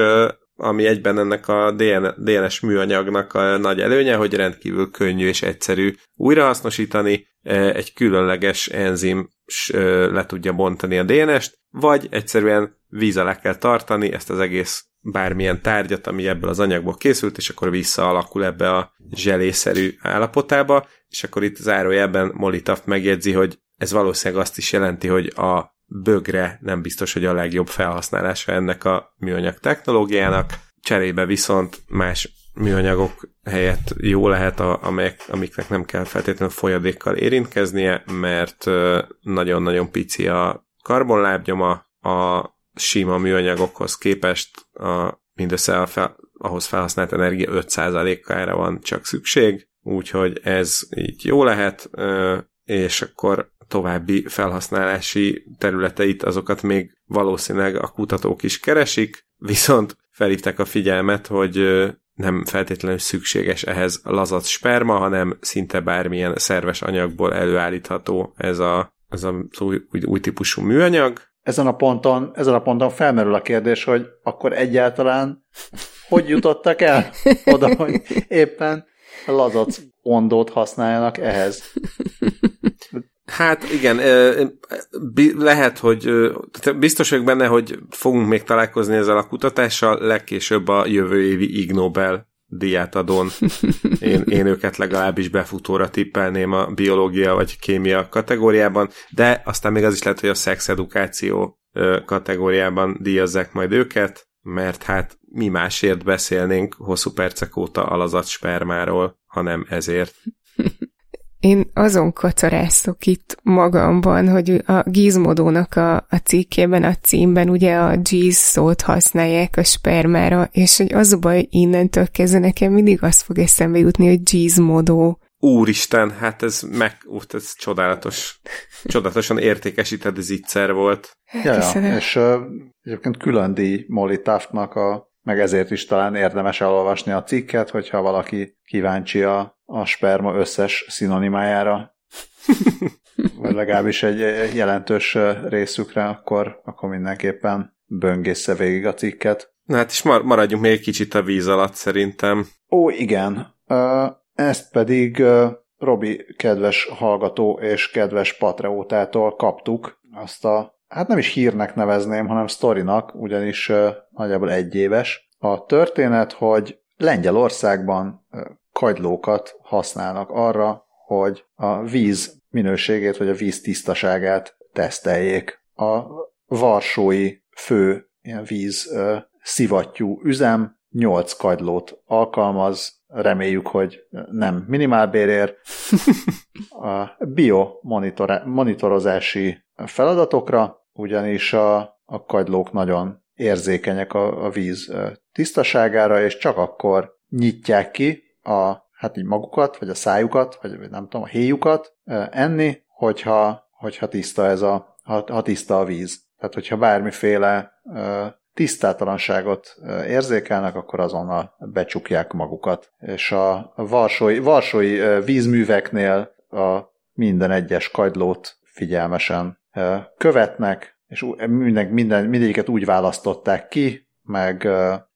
ami egyben ennek a DN, DNS műanyagnak a nagy előnye, hogy rendkívül könnyű és egyszerű újrahasznosítani, egy különleges enzim s, ö, le tudja bontani a DNS-t, vagy egyszerűen víz alá kell tartani ezt az egész bármilyen tárgyat, ami ebből az anyagból készült, és akkor visszaalakul ebbe a zselészerű állapotába, és akkor itt zárójelben Molly megjegyzi, hogy ez valószínűleg azt is jelenti, hogy a bögre nem biztos, hogy a legjobb felhasználása ennek a műanyag technológiának, cserébe viszont más műanyagok helyett jó lehet, a, amelyek, amiknek nem kell feltétlenül folyadékkal érintkeznie, mert nagyon-nagyon pici a karbonlábnyoma, a sima műanyagokhoz képest a, mindössze a fel, ahhoz felhasznált energia 5%-ára van csak szükség, úgyhogy ez így jó lehet, és akkor további felhasználási területeit, azokat még valószínűleg a kutatók is keresik, viszont felhívták a figyelmet, hogy nem feltétlenül szükséges ehhez lazac sperma, hanem szinte bármilyen szerves anyagból előállítható ez a, ez a új, új, új típusú műanyag. Ezen a ponton, ezen a ponton felmerül a kérdés, hogy akkor egyáltalán hogy jutottak el oda, hogy éppen lazac ondót használjanak ehhez. Hát igen, lehet, hogy biztos vagyok benne, hogy fogunk még találkozni ezzel a kutatással, legkésőbb a jövő évi Ig Nobel díjátadón. Én, én őket legalábbis befutóra tippelném a biológia vagy kémia kategóriában, de aztán még az is lehet, hogy a szexedukáció kategóriában díjazzák majd őket. mert hát mi másért beszélnénk hosszú percek óta alazat spermáról, hanem ezért. Én azon kacarászok itt magamban, hogy a Gizmodónak a, a cikkében, a címben ugye a Giz szót használják a spermára, és hogy az a baj, innentől kezdve nekem mindig az fog eszembe jutni, hogy Gizmodó. Úristen, hát ez meg, út, ez csodálatos, csodálatosan értékesített zicser volt. Ja, ja. és uh, egyébként külön díj Molly Taftnak a meg ezért is talán érdemes elolvasni a cikket, hogyha valaki kíváncsi a, a sperma összes szinonimájára, vagy legalábbis egy jelentős részükre, akkor, akkor mindenképpen böngészze végig a cikket. Na hát is maradjunk még egy kicsit a víz alatt szerintem. Ó, igen. Ezt pedig Robi kedves hallgató és kedves Patreótától kaptuk azt a hát nem is hírnek nevezném, hanem sztorinak, ugyanis nagyjából egy éves. A történet, hogy Lengyelországban kagylókat használnak arra, hogy a víz minőségét, vagy a víz tisztaságát teszteljék. A varsói fő ilyen víz uh, szivattyú üzem 8 kagylót alkalmaz, reméljük, hogy nem minimálbérért, a biomonitorozási feladatokra, ugyanis a, a kagylók nagyon érzékenyek a, a víz tisztaságára, és csak akkor nyitják ki a, hát így magukat, vagy a szájukat, vagy nem tudom, a héjukat enni, hogyha, hogyha tiszta ez a, ha, ha tiszta a víz. Tehát, hogyha bármiféle tisztátalanságot érzékelnek, akkor azonnal becsukják magukat. És a varsói, varsói vízműveknél a minden egyes kagylót figyelmesen követnek, és minden, minden, mindegyiket úgy választották ki, meg,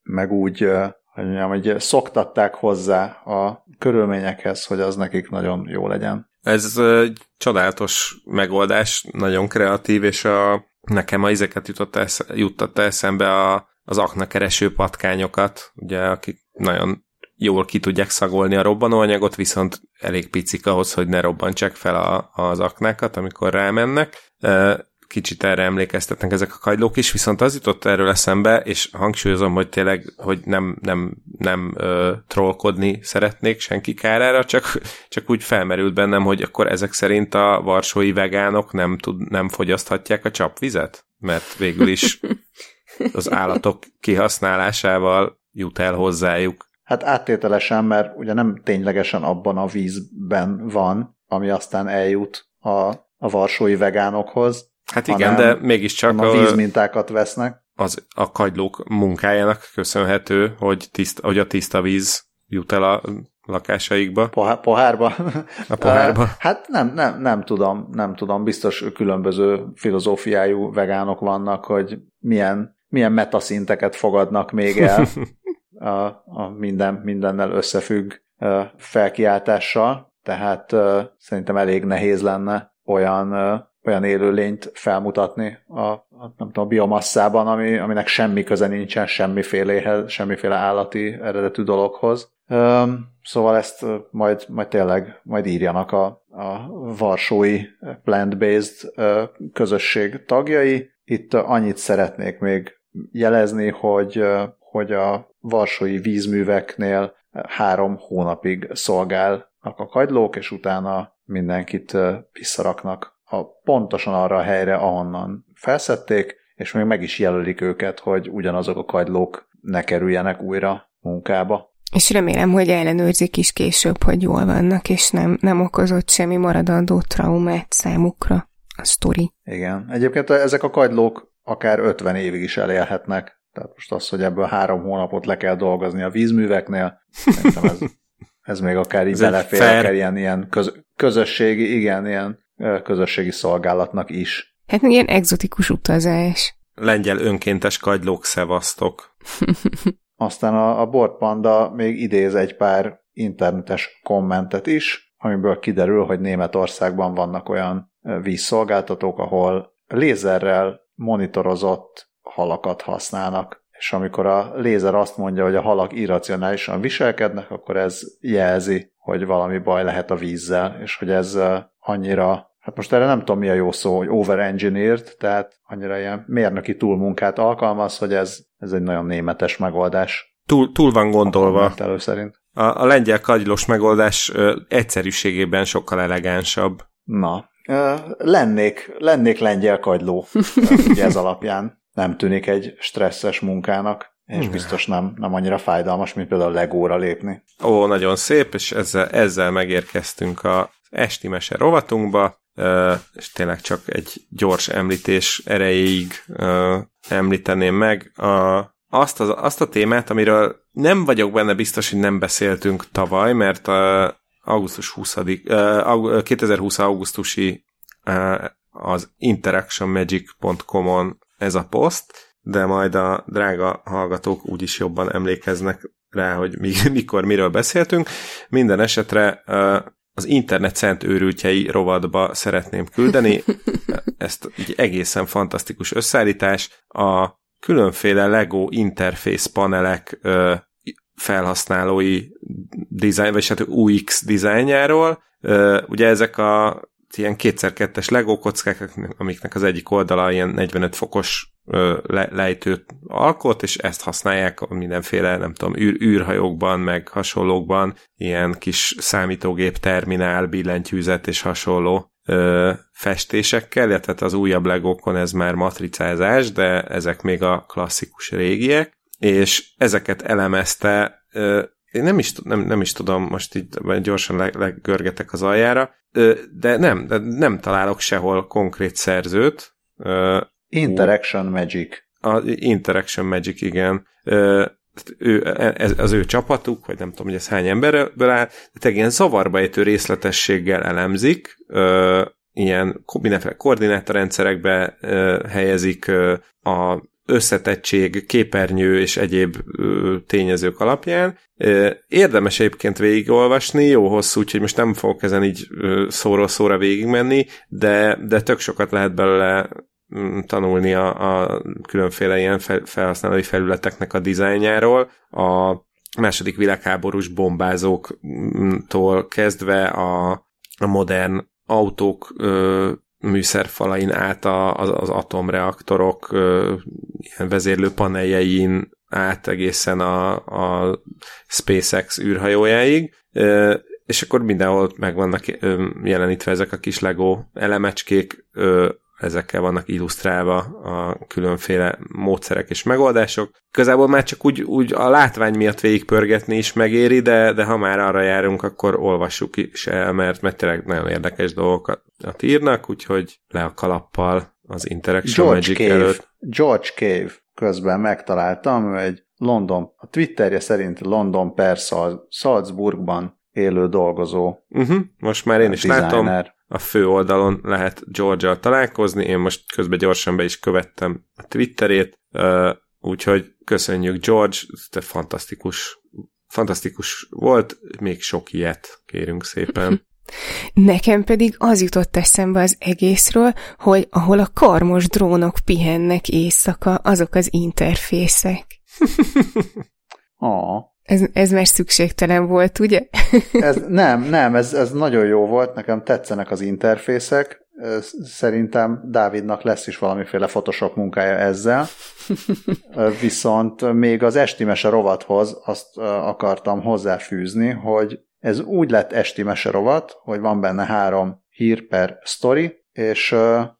meg úgy, hogy mondjam, hogy szoktatták hozzá a körülményekhez, hogy az nekik nagyon jó legyen. Ez egy csodálatos megoldás, nagyon kreatív, és a, nekem a izeket jutott juttatta eszembe a, az aknakereső patkányokat, ugye, akik nagyon jól ki tudják szagolni a robbanóanyagot, viszont elég picik ahhoz, hogy ne robbantsák fel a, az aknákat, amikor rámennek. Kicsit erre emlékeztetnek ezek a kagylók is, viszont az jutott erről eszembe, és hangsúlyozom, hogy tényleg, hogy nem, nem, nem ö, trollkodni szeretnék senki kárára, csak, csak úgy felmerült bennem, hogy akkor ezek szerint a varsói vegánok nem, tud, nem fogyaszthatják a csapvizet? Mert végül is az állatok kihasználásával jut el hozzájuk Hát áttételesen, mert ugye nem ténylegesen abban a vízben van, ami aztán eljut a, a varsói vegánokhoz. Hát igen, de mégiscsak a vízmintákat vesznek. Az a kagylók munkájának köszönhető, hogy, tiszt, hogy a tiszta víz jut el a lakásaikba. Pohá- pohárba? A pohárba? hát nem, nem, nem tudom, nem tudom. Biztos különböző filozófiájú vegánok vannak, hogy milyen, milyen metaszinteket fogadnak még el. a, a minden, mindennel összefügg felkiáltással, tehát szerintem elég nehéz lenne olyan, olyan élőlényt felmutatni a, a, nem tudom, a biomasszában, ami, aminek semmi köze nincsen semmiféle, semmiféle állati eredetű dologhoz. Szóval ezt majd, majd tényleg majd írjanak a, a varsói plant-based közösség tagjai. Itt annyit szeretnék még jelezni, hogy, hogy a varsói vízműveknél három hónapig szolgálnak a kagylók, és utána mindenkit visszaraknak a, pontosan arra a helyre, ahonnan felszedték, és még meg is jelölik őket, hogy ugyanazok a kagylók ne kerüljenek újra munkába. És remélem, hogy ellenőrzik is később, hogy jól vannak, és nem, nem okozott semmi maradandó traumát számukra a sztori. Igen. Egyébként ezek a kagylók akár 50 évig is elélhetnek, tehát most az, hogy ebből három hónapot le kell dolgozni a vízműveknél, szerintem ez, ez még akár így belefér, akár ilyen, ilyen köz, közösségi, igen, ilyen közösségi szolgálatnak is. Hát még ilyen egzotikus utazás. Lengyel önkéntes kagylók szevasztok. Aztán a, a Bordpanda még idéz egy pár internetes kommentet is, amiből kiderül, hogy Németországban vannak olyan vízszolgáltatók, ahol lézerrel monitorozott halakat használnak, és amikor a lézer azt mondja, hogy a halak irracionálisan viselkednek, akkor ez jelzi, hogy valami baj lehet a vízzel, és hogy ez annyira hát most erre nem tudom mi a jó szó, hogy overengineered, tehát annyira ilyen mérnöki túlmunkát alkalmaz, hogy ez, ez egy nagyon németes megoldás. Túl, túl van gondolva. Elő szerint. A, a lengyel kagylós megoldás ö, egyszerűségében sokkal elegánsabb. Na, ö, lennék, lennék lengyel kagyló, ugye ez alapján. Nem tűnik egy stresszes munkának és biztos nem, nem annyira fájdalmas, mint például legóra lépni. Ó, nagyon szép, és ezzel, ezzel megérkeztünk a esti mese rovatunkba, és tényleg csak egy gyors említés erejéig említeném meg a, azt, az, azt a témát, amiről nem vagyok benne biztos, hogy nem beszéltünk tavaly, mert a augusztus 20 2020 augusztusi az interactionmagic.com-on ez a poszt, de majd a drága hallgatók úgyis jobban emlékeznek rá, hogy mi, mikor, miről beszéltünk. Minden esetre az internet szent őrültjei rovadba szeretném küldeni. Ezt egy egészen fantasztikus összeállítás. A különféle Lego interface panelek felhasználói design, vagy hát UX dizájnjáról. Ugye ezek a ilyen kétszer-kettes Lego kockák, amiknek az egyik oldala ilyen 45 fokos le, lejtőt alkot, és ezt használják mindenféle, nem tudom, űr, űrhajókban, meg hasonlókban, ilyen kis számítógép terminál, billentyűzet és hasonló ö, festésekkel, illetve az újabb legókon ez már matricázás, de ezek még a klasszikus régiek, és ezeket elemezte ö, én nem is, nem, nem is tudom, most így gyorsan legörgetek az aljára, de nem, de nem találok sehol konkrét szerzőt. Interaction Magic. A Interaction Magic, igen. Ő, ez, az ő csapatuk, vagy nem tudom, hogy ez hány emberből áll, de ilyen zavarba ejtő részletességgel elemzik, ilyen mindenféle koordinátorrendszerekbe helyezik a összetettség, képernyő és egyéb tényezők alapján. Érdemes egyébként végigolvasni, jó hosszú, úgyhogy most nem fogok ezen így szóról szóra végigmenni, de, de tök sokat lehet belőle mm, tanulni a, a különféle ilyen felhasználói felületeknek a dizájnjáról. A második világháborús bombázóktól kezdve a, a modern autók ö, műszerfalain át a, az, az atomreaktorok ilyen vezérlő paneljein át egészen a, a SpaceX űrhajójáig, és akkor mindenhol meg vannak jelenítve ezek a kis Lego elemecskék, ezekkel vannak illusztrálva a különféle módszerek és megoldások. Közából már csak úgy, úgy a látvány miatt végigpörgetni is megéri, de, de ha már arra járunk, akkor olvassuk is el, mert, mert tényleg nagyon érdekes dolgokat írnak, úgyhogy le a kalappal az Interaction George Magic Cave, előtt. George Cave közben megtaláltam, egy London, a Twitterje szerint London per Salzburgban élő dolgozó. Uh-huh, most már én is designer. látom a fő oldalon lehet george találkozni, én most közben gyorsan be is követtem a Twitterét, úgyhogy köszönjük George, te fantasztikus, fantasztikus volt, még sok ilyet kérünk szépen. Nekem pedig az jutott eszembe az egészről, hogy ahol a karmos drónok pihennek éjszaka, azok az interfészek. oh. Ez, ez már szükségtelen volt, ugye? ez, nem, nem, ez, ez nagyon jó volt, nekem tetszenek az interfészek, szerintem Dávidnak lesz is valamiféle Photoshop munkája ezzel, viszont még az esti mese rovathoz azt akartam hozzáfűzni, hogy ez úgy lett esti mese rovat, hogy van benne három hír per story, és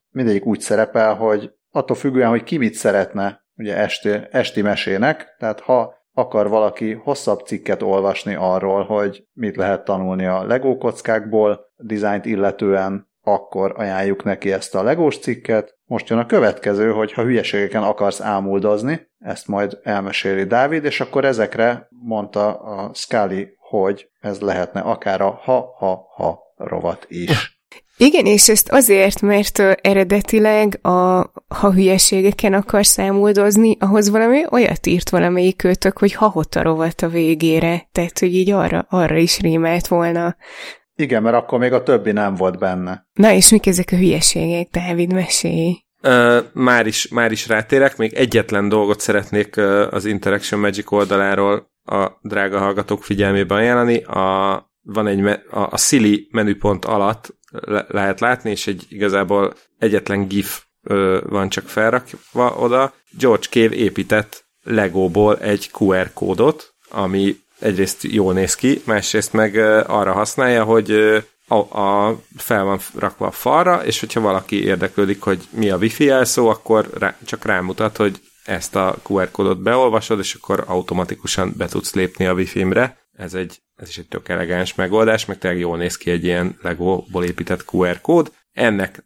mindegyik úgy szerepel, hogy attól függően, hogy ki mit szeretne ugye esti, esti mesének, tehát ha akar valaki hosszabb cikket olvasni arról, hogy mit lehet tanulni a Lego kockákból, dizájnt illetően, akkor ajánljuk neki ezt a legós cikket. Most jön a következő, hogy ha hülyeségeken akarsz ámuldozni, ezt majd elmeséli Dávid, és akkor ezekre mondta a Scully, hogy ez lehetne akár a ha-ha-ha rovat is. Igen, és ezt azért, mert eredetileg a ha hülyeségeken akar számoldozni, ahhoz valami olyat írt valamelyik kötök, hogy ha a rovat a végére, tehát hogy így arra, arra is rímelt volna. Igen, mert akkor még a többi nem volt benne. Na és mik ezek a hülyeségek, Dávid, mesélj? Uh, már, is, már is rátérek, még egyetlen dolgot szeretnék uh, az Interaction Magic oldaláról a drága hallgatók figyelmébe ajánlani. A, van egy, me- a, a Silly menüpont alatt le- lehet látni, és egy igazából egyetlen GIF ö, van csak felrakva oda. George Cave épített Legóból egy QR kódot, ami egyrészt jól néz ki, másrészt meg ö, arra használja, hogy ö, a, a, fel van rakva a falra, és hogyha valaki érdeklődik, hogy mi a wifi jelszó, akkor rá, csak rámutat, hogy ezt a QR kódot beolvasod, és akkor automatikusan be tudsz lépni a wifi-mre. Ez, egy, ez is egy tök elegáns megoldás, meg tényleg jól néz ki egy ilyen Legóból épített QR kód. Ennek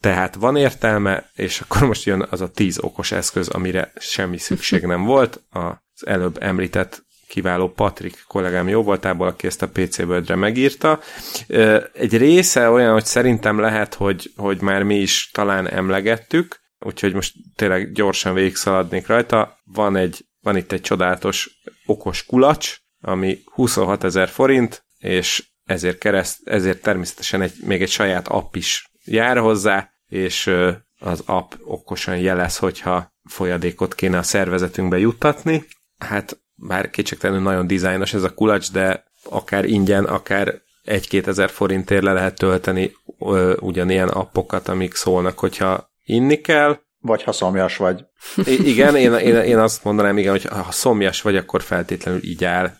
tehát van értelme, és akkor most jön az a tíz okos eszköz, amire semmi szükség nem volt. Az előbb említett kiváló Patrik kollégám jó voltából, aki ezt a PC World-re megírta. Egy része olyan, hogy szerintem lehet, hogy, hogy már mi is talán emlegettük, úgyhogy most tényleg gyorsan végigszaladnék rajta. Van, egy, van itt egy csodálatos okos kulacs, ami 26 ezer forint, és ezért, kereszt, ezért természetesen egy, még egy saját app is jár hozzá, és az app okosan jelez, hogyha folyadékot kéne a szervezetünkbe juttatni. Hát bár kétségtelenül nagyon dizájnos ez a kulacs, de akár ingyen, akár egy-két ezer forintért le lehet tölteni ö, ugyanilyen appokat, amik szólnak, hogyha inni kell. Vagy ha szomjas vagy. I- igen, én, én, én azt mondanám, igen, hogy ha szomjas vagy, akkor feltétlenül így áll.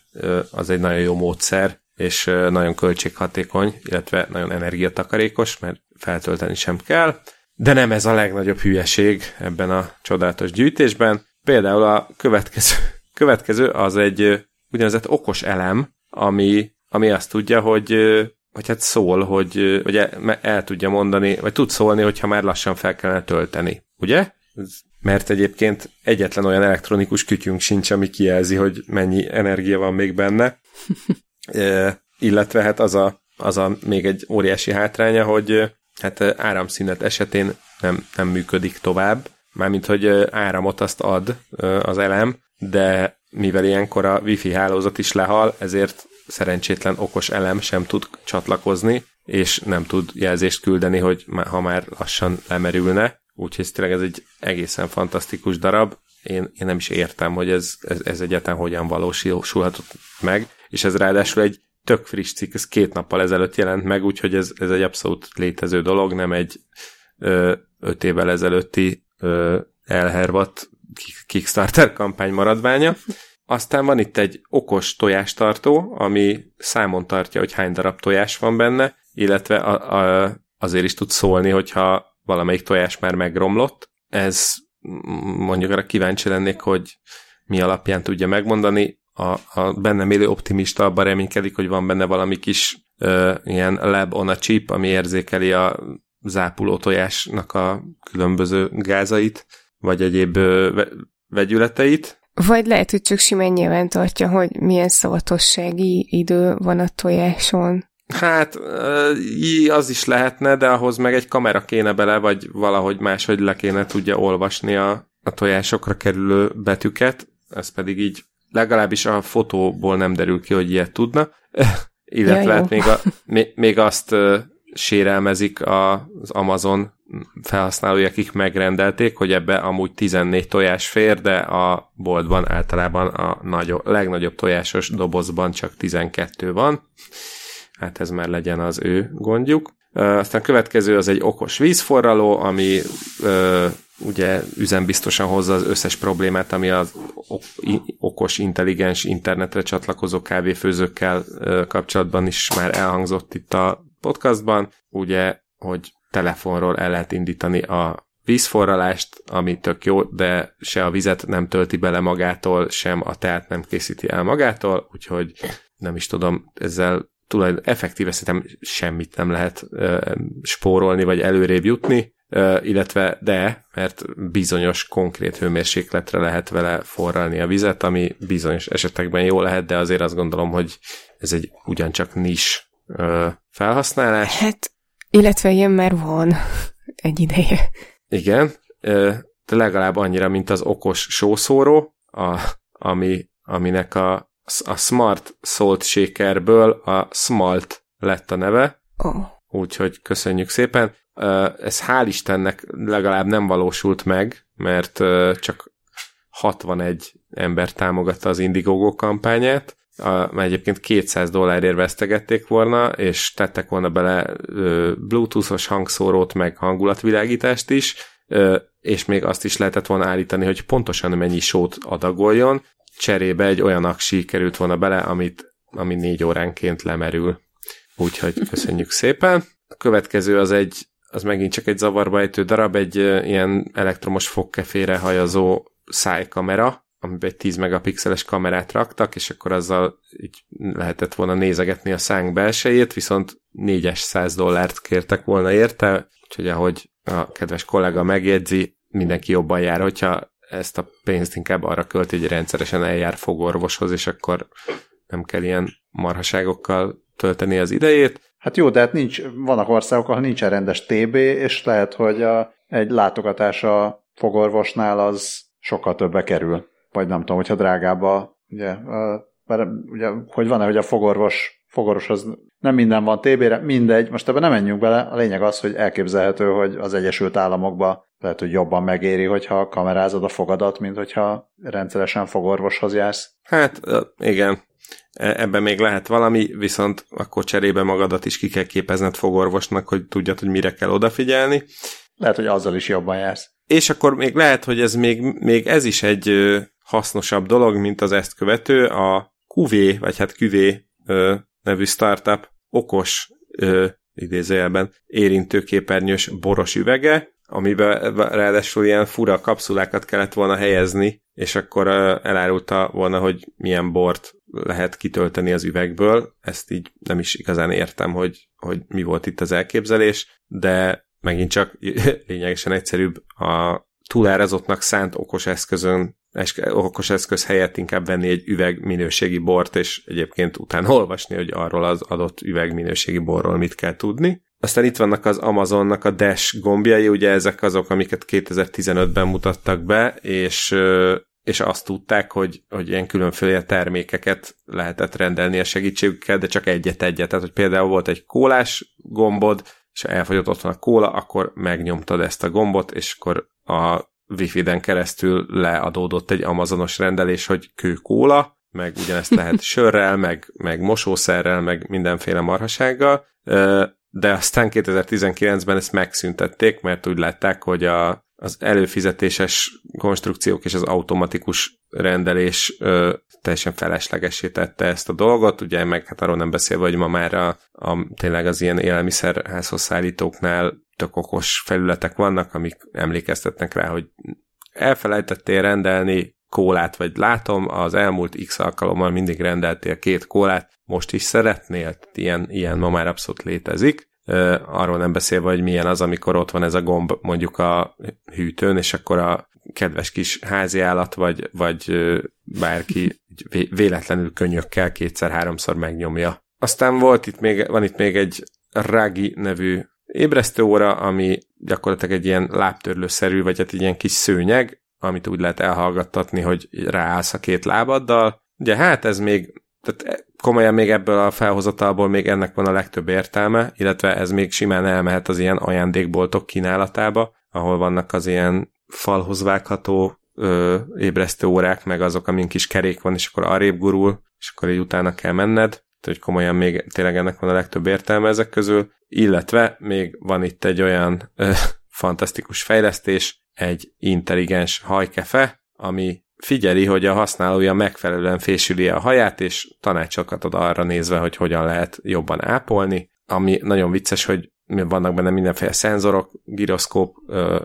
Az egy nagyon jó módszer, és nagyon költséghatékony, illetve nagyon energiatakarékos, mert feltölteni sem kell. De nem ez a legnagyobb hülyeség ebben a csodálatos gyűjtésben. Például a következő Következő az egy úgynevezett okos elem, ami, ami azt tudja, hogy, hogy hát szól, hogy vagy el, el tudja mondani, vagy tud szólni, hogyha már lassan fel kellene tölteni. Ugye? Mert egyébként egyetlen olyan elektronikus kütyünk sincs, ami kijelzi, hogy mennyi energia van még benne. e, illetve hát az a, az a még egy óriási hátránya, hogy hát áramszünet esetén nem, nem működik tovább, mármint hogy áramot azt ad az elem, de mivel ilyenkor a wifi hálózat is lehal, ezért szerencsétlen okos elem sem tud csatlakozni, és nem tud jelzést küldeni, hogy ha már lassan lemerülne. Úgyhogy tényleg ez egy egészen fantasztikus darab. Én, én nem is értem, hogy ez, ez, ez egyáltalán hogyan valósulhatott meg, és ez ráadásul egy tök friss cikk, ez két nappal ezelőtt jelent meg, úgyhogy ez, ez egy abszolút létező dolog, nem egy ö, öt évvel ezelőtti ö, elhervadt Kickstarter kampány maradványa. Aztán van itt egy okos tojástartó, ami számon tartja, hogy hány darab tojás van benne, illetve a, a, azért is tud szólni, hogyha valamelyik tojás már megromlott. Ez mondjuk arra kíváncsi lennék, hogy mi alapján tudja megmondani. A, a bennem élő optimista abban reménykedik, hogy van benne valami kis ö, ilyen lab on a chip, ami érzékeli a zápuló tojásnak a különböző gázait, vagy egyéb vegyületeit. Vagy lehet, hogy csak simán nyilván tartja, hogy milyen szavatossági idő van a tojáson. Hát, az is lehetne, de ahhoz meg egy kamera kéne bele, vagy valahogy máshogy le kéne tudja olvasni a, a tojásokra kerülő betűket, ez pedig így legalábbis a fotóból nem derül ki, hogy ilyet tudna. Illetve ja, hát még, a, még azt sérelmezik az Amazon felhasználói, akik megrendelték, hogy ebbe amúgy 14 tojás fér, de a boltban általában a nagyobb, legnagyobb tojásos dobozban csak 12 van. Hát ez már legyen az ő gondjuk. Aztán következő az egy okos vízforraló, ami ö, ugye üzembiztosan hozza az összes problémát, ami az okos, intelligens internetre csatlakozó kávéfőzőkkel kapcsolatban is már elhangzott itt a podcastban, ugye, hogy telefonról el lehet indítani a vízforralást, ami tök jó, de se a vizet nem tölti bele magától, sem a teát nem készíti el magától, úgyhogy nem is tudom, ezzel tulajdonképpen effektíve szerintem semmit nem lehet uh, spórolni, vagy előrébb jutni, uh, illetve de, mert bizonyos konkrét hőmérsékletre lehet vele forralni a vizet, ami bizonyos esetekben jó lehet, de azért azt gondolom, hogy ez egy ugyancsak nis uh, felhasználás. Hát illetve ilyen már van egy ideje. Igen, de legalább annyira, mint az okos sószóró, a, ami, aminek a, a Smart Salt Shakerből a Smalt lett a neve. Oh. Úgyhogy köszönjük szépen. Ez hál' Istennek legalább nem valósult meg, mert csak 61 ember támogatta az Indiegogo kampányát, a, egyébként 200 dollárért vesztegették volna, és tettek volna bele ö, bluetoothos hangszórót, meg hangulatvilágítást is, ö, és még azt is lehetett volna állítani, hogy pontosan mennyi sót adagoljon, cserébe egy olyan aksi került volna bele, amit, ami négy óránként lemerül. Úgyhogy köszönjük szépen. A következő az egy, az megint csak egy zavarba ejtő darab, egy ilyen elektromos fogkefére hajazó szájkamera, amiben egy 10 megapixeles kamerát raktak, és akkor azzal így lehetett volna nézegetni a szánk belsejét, viszont 400 dollárt kértek volna érte, úgyhogy ahogy a kedves kollega megjegyzi, mindenki jobban jár, hogyha ezt a pénzt inkább arra költi, hogy rendszeresen eljár fogorvoshoz, és akkor nem kell ilyen marhaságokkal tölteni az idejét. Hát jó, de hát nincs, vannak országok, ahol nincsen rendes TB, és lehet, hogy a, egy látogatás a fogorvosnál az sokkal többe kerül. Vagy nem tudom, hogyha drágább a, ugye, mert ugye, hogy van-e, hogy a fogorvos, fogorvoshoz nem minden van TB-re, mindegy, most ebben nem menjünk bele, a lényeg az, hogy elképzelhető, hogy az Egyesült Államokban lehet, hogy jobban megéri, hogyha kamerázod a fogadat, mint hogyha rendszeresen fogorvoshoz jársz. Hát igen, e, ebben még lehet valami, viszont akkor cserébe magadat is ki kell képezned fogorvosnak, hogy tudjad, hogy mire kell odafigyelni. Lehet, hogy azzal is jobban jársz. És akkor még lehet, hogy ez még, még ez is egy hasznosabb dolog, mint az ezt követő, a QV, vagy hát QV nevű startup okos idézőjelben érintőképernyős boros üvege, amiben ráadásul ilyen fura kapszulákat kellett volna helyezni, és akkor elárulta volna, hogy milyen bort lehet kitölteni az üvegből. Ezt így nem is igazán értem, hogy, hogy mi volt itt az elképzelés, de megint csak lényegesen egyszerűbb a túlárazottnak szánt okos eszközön okos eszköz helyett inkább venni egy üveg minőségi bort, és egyébként utána olvasni, hogy arról az adott üveg minőségi borról mit kell tudni. Aztán itt vannak az Amazonnak a Dash gombjai, ugye ezek azok, amiket 2015-ben mutattak be, és és azt tudták, hogy, hogy ilyen különféle termékeket lehetett rendelni a segítségükkel, de csak egyet-egyet. Tehát, hogy például volt egy kólás gombod, és ha elfogyott otthon a kóla, akkor megnyomtad ezt a gombot, és akkor a Wi-Fi-den keresztül leadódott egy Amazonos rendelés, hogy kőkóla, meg ugyanezt lehet sörrel, meg, meg mosószerrel, meg mindenféle marhasággal, de aztán 2019-ben ezt megszüntették, mert úgy látták, hogy a, az előfizetéses konstrukciók és az automatikus rendelés ö, teljesen feleslegesé tette ezt a dolgot, ugye meg hát arról nem beszélve, hogy ma már a, a, tényleg az ilyen élelmiszerházhoz szállítóknál tök okos felületek vannak, amik emlékeztetnek rá, hogy elfelejtettél rendelni kólát, vagy látom, az elmúlt x alkalommal mindig rendeltél két kólát, most is szeretnél? Ilyen, ilyen ma már abszolút létezik. Arról nem beszélve, hogy milyen az, amikor ott van ez a gomb mondjuk a hűtőn, és akkor a kedves kis háziállat, vagy, vagy bárki véletlenül könyökkel kétszer-háromszor megnyomja. Aztán volt itt még, van itt még egy Ragi nevű ébresztőóra, ami gyakorlatilag egy ilyen lábtörlőszerű, vagy hát egy ilyen kis szőnyeg, amit úgy lehet elhallgattatni, hogy ráállsz a két lábaddal. Ugye hát ez még, tehát komolyan még ebből a felhozatalból még ennek van a legtöbb értelme, illetve ez még simán elmehet az ilyen ajándékboltok kínálatába, ahol vannak az ilyen falhoz vágható ö, ébresztő órák, meg azok, amin kis kerék van, és akkor arrébb gurul, és akkor így utána kell menned hogy komolyan még tényleg ennek van a legtöbb értelme ezek közül, illetve még van itt egy olyan ö, fantasztikus fejlesztés, egy intelligens hajkefe, ami figyeli, hogy a használója megfelelően fésüli a haját, és tanácsokat ad arra nézve, hogy hogyan lehet jobban ápolni, ami nagyon vicces, hogy vannak benne mindenféle szenzorok, gyroszkóp,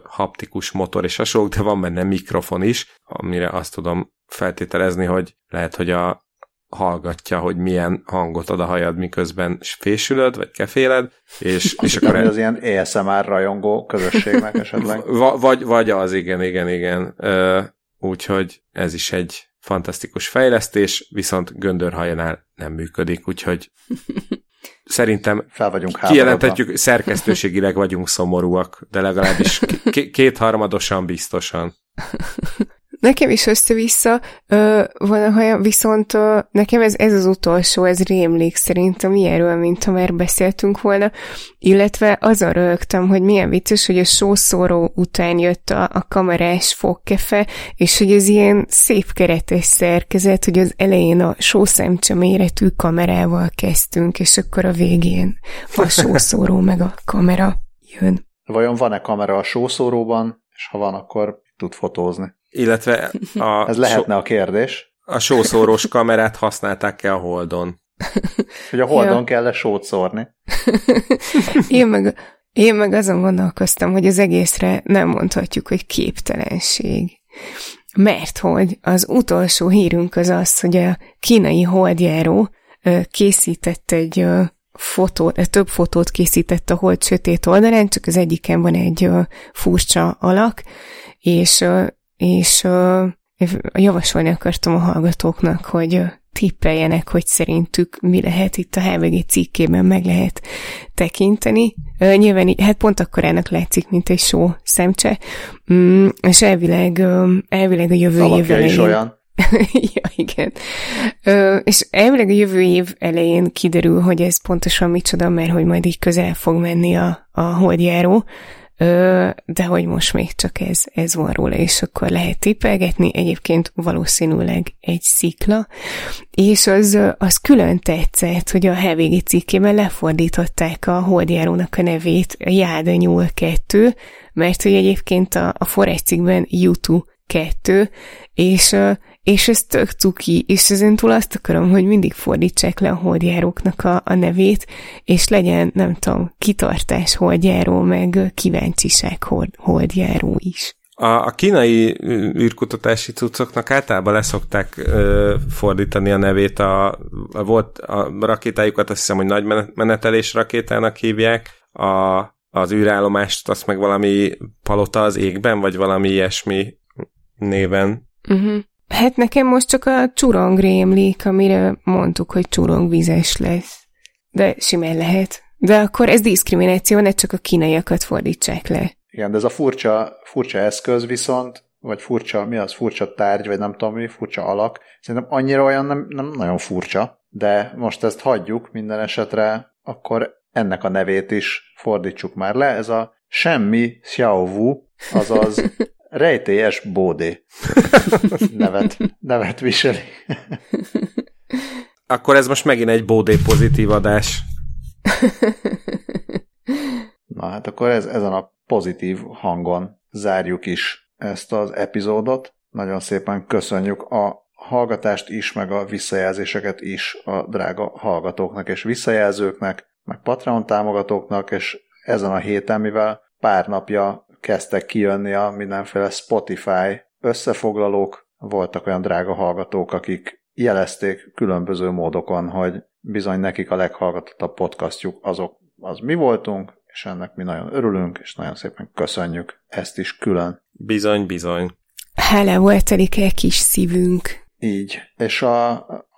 haptikus motor és hasonlók, de van benne mikrofon is, amire azt tudom feltételezni, hogy lehet, hogy a hallgatja, hogy milyen hangot ad a hajad, miközben fésülöd, vagy keféled, és, és akkor... Ez az ilyen ASMR rajongó közösségnek esetleg. vagy, vagy az, igen, igen, igen. Úgyhogy ez is egy fantasztikus fejlesztés, viszont göndörhajánál nem működik, úgyhogy szerintem Fel vagyunk kijelenthetjük, szerkesztőségileg vagyunk szomorúak, de legalábbis kétharmadosan biztosan. nekem is össze-vissza, ö, van a viszont ö, nekem ez, ez az utolsó, ez rémlik szerintem ilyenről, mint ha már beszéltünk volna, illetve azon rögtem, hogy milyen vicces, hogy a sószóró után jött a, a kamerás fogkefe, és hogy ez ilyen szép keretes szerkezet, hogy az elején a sószemcse méretű kamerával kezdtünk, és akkor a végén a sószóró meg a kamera jön. Vajon van-e kamera a sószóróban, és ha van, akkor tud fotózni? Illetve a Ez lehetne a kérdés. A sószórós kamerát használták-e a Holdon? Hogy a Holdon ja. kell-e sót szórni? én, meg, én meg azon gondolkoztam, hogy az egészre nem mondhatjuk, hogy képtelenség. Mert hogy az utolsó hírünk az az, hogy a kínai holdjáró készített egy fotót, több fotót készített a hold sötét oldalán, csak az egyiken van egy furcsa alak, és, és javasolni akartam a hallgatóknak, hogy tippeljenek, hogy szerintük mi lehet itt a HVG cikkében meg lehet tekinteni. Nyilván hát pont akkor ennek látszik, mint egy só szemcse, mm, és elvileg, elvileg a jövő évben is olyan. ja, igen. Ö, és elvileg a jövő év elején kiderül, hogy ez pontosan micsoda, mert hogy majd így közel fog menni a, a holdjáró, de hogy most még csak ez, ez van róla, és akkor lehet tippelgetni, egyébként valószínűleg egy szikla, és az, az külön tetszett, hogy a HVG cikkében lefordították a holdjárónak a nevét, Jáda Nyúl 2, mert hogy egyébként a, a Forest cikkben YouTube 2, és és ez tök cuki, és ezen túl azt akarom, hogy mindig fordítsák le a holdjáróknak a, a nevét, és legyen, nem tudom, kitartás holdjáró, meg kíváncsiság hold, holdjáró is. A, a kínai űrkutatási cuccoknak általában leszokták ö, fordítani a nevét, a, a, volt a rakétájukat azt hiszem, hogy nagy menetelés rakétának hívják, a, az űrállomást azt meg valami palota az égben, vagy valami ilyesmi néven. Uh-huh. Hát nekem most csak a csurong rémlik, amire mondtuk, hogy csurong vizes lesz. De simán lehet. De akkor ez diszkrimináció, ne csak a kínaiakat fordítsák le. Igen, de ez a furcsa, furcsa eszköz viszont, vagy furcsa, mi az, furcsa tárgy, vagy nem tudom mi, furcsa alak, szerintem annyira olyan nem, nem nagyon furcsa, de most ezt hagyjuk minden esetre, akkor ennek a nevét is fordítsuk már le, ez a semmi Xiaowu, azaz Rejtélyes bódé. nevet, nevet viseli. Akkor ez most megint egy bódé pozitív adás. Na hát akkor ez, ezen a pozitív hangon zárjuk is ezt az epizódot. Nagyon szépen köszönjük a hallgatást is, meg a visszajelzéseket is a drága hallgatóknak és visszajelzőknek, meg Patreon támogatóknak, és ezen a héten, mivel pár napja kezdtek kijönni a mindenféle Spotify összefoglalók, voltak olyan drága hallgatók, akik jelezték különböző módokon, hogy bizony nekik a leghallgatottabb podcastjuk azok, az mi voltunk, és ennek mi nagyon örülünk, és nagyon szépen köszönjük ezt is külön. Bizony, bizony. volt telik egy kis szívünk. Így. És a,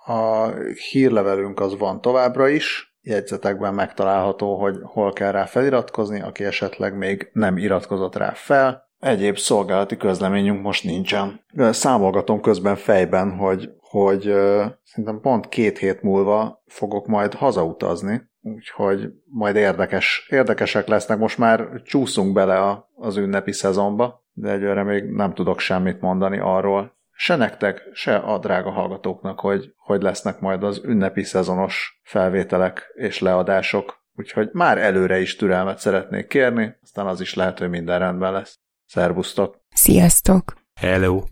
a hírlevelünk az van továbbra is, jegyzetekben megtalálható, hogy hol kell rá feliratkozni, aki esetleg még nem iratkozott rá fel. Egyéb szolgálati közleményünk most nincsen. Számolgatom közben fejben, hogy, hogy uh, szerintem pont két hét múlva fogok majd hazautazni, úgyhogy majd érdekes, érdekesek lesznek. Most már csúszunk bele a, az ünnepi szezonba, de egyőre még nem tudok semmit mondani arról, se nektek, se a drága hallgatóknak, hogy hogy lesznek majd az ünnepi szezonos felvételek és leadások. Úgyhogy már előre is türelmet szeretnék kérni, aztán az is lehet, hogy minden rendben lesz. Szervusztok! Sziasztok! Hello!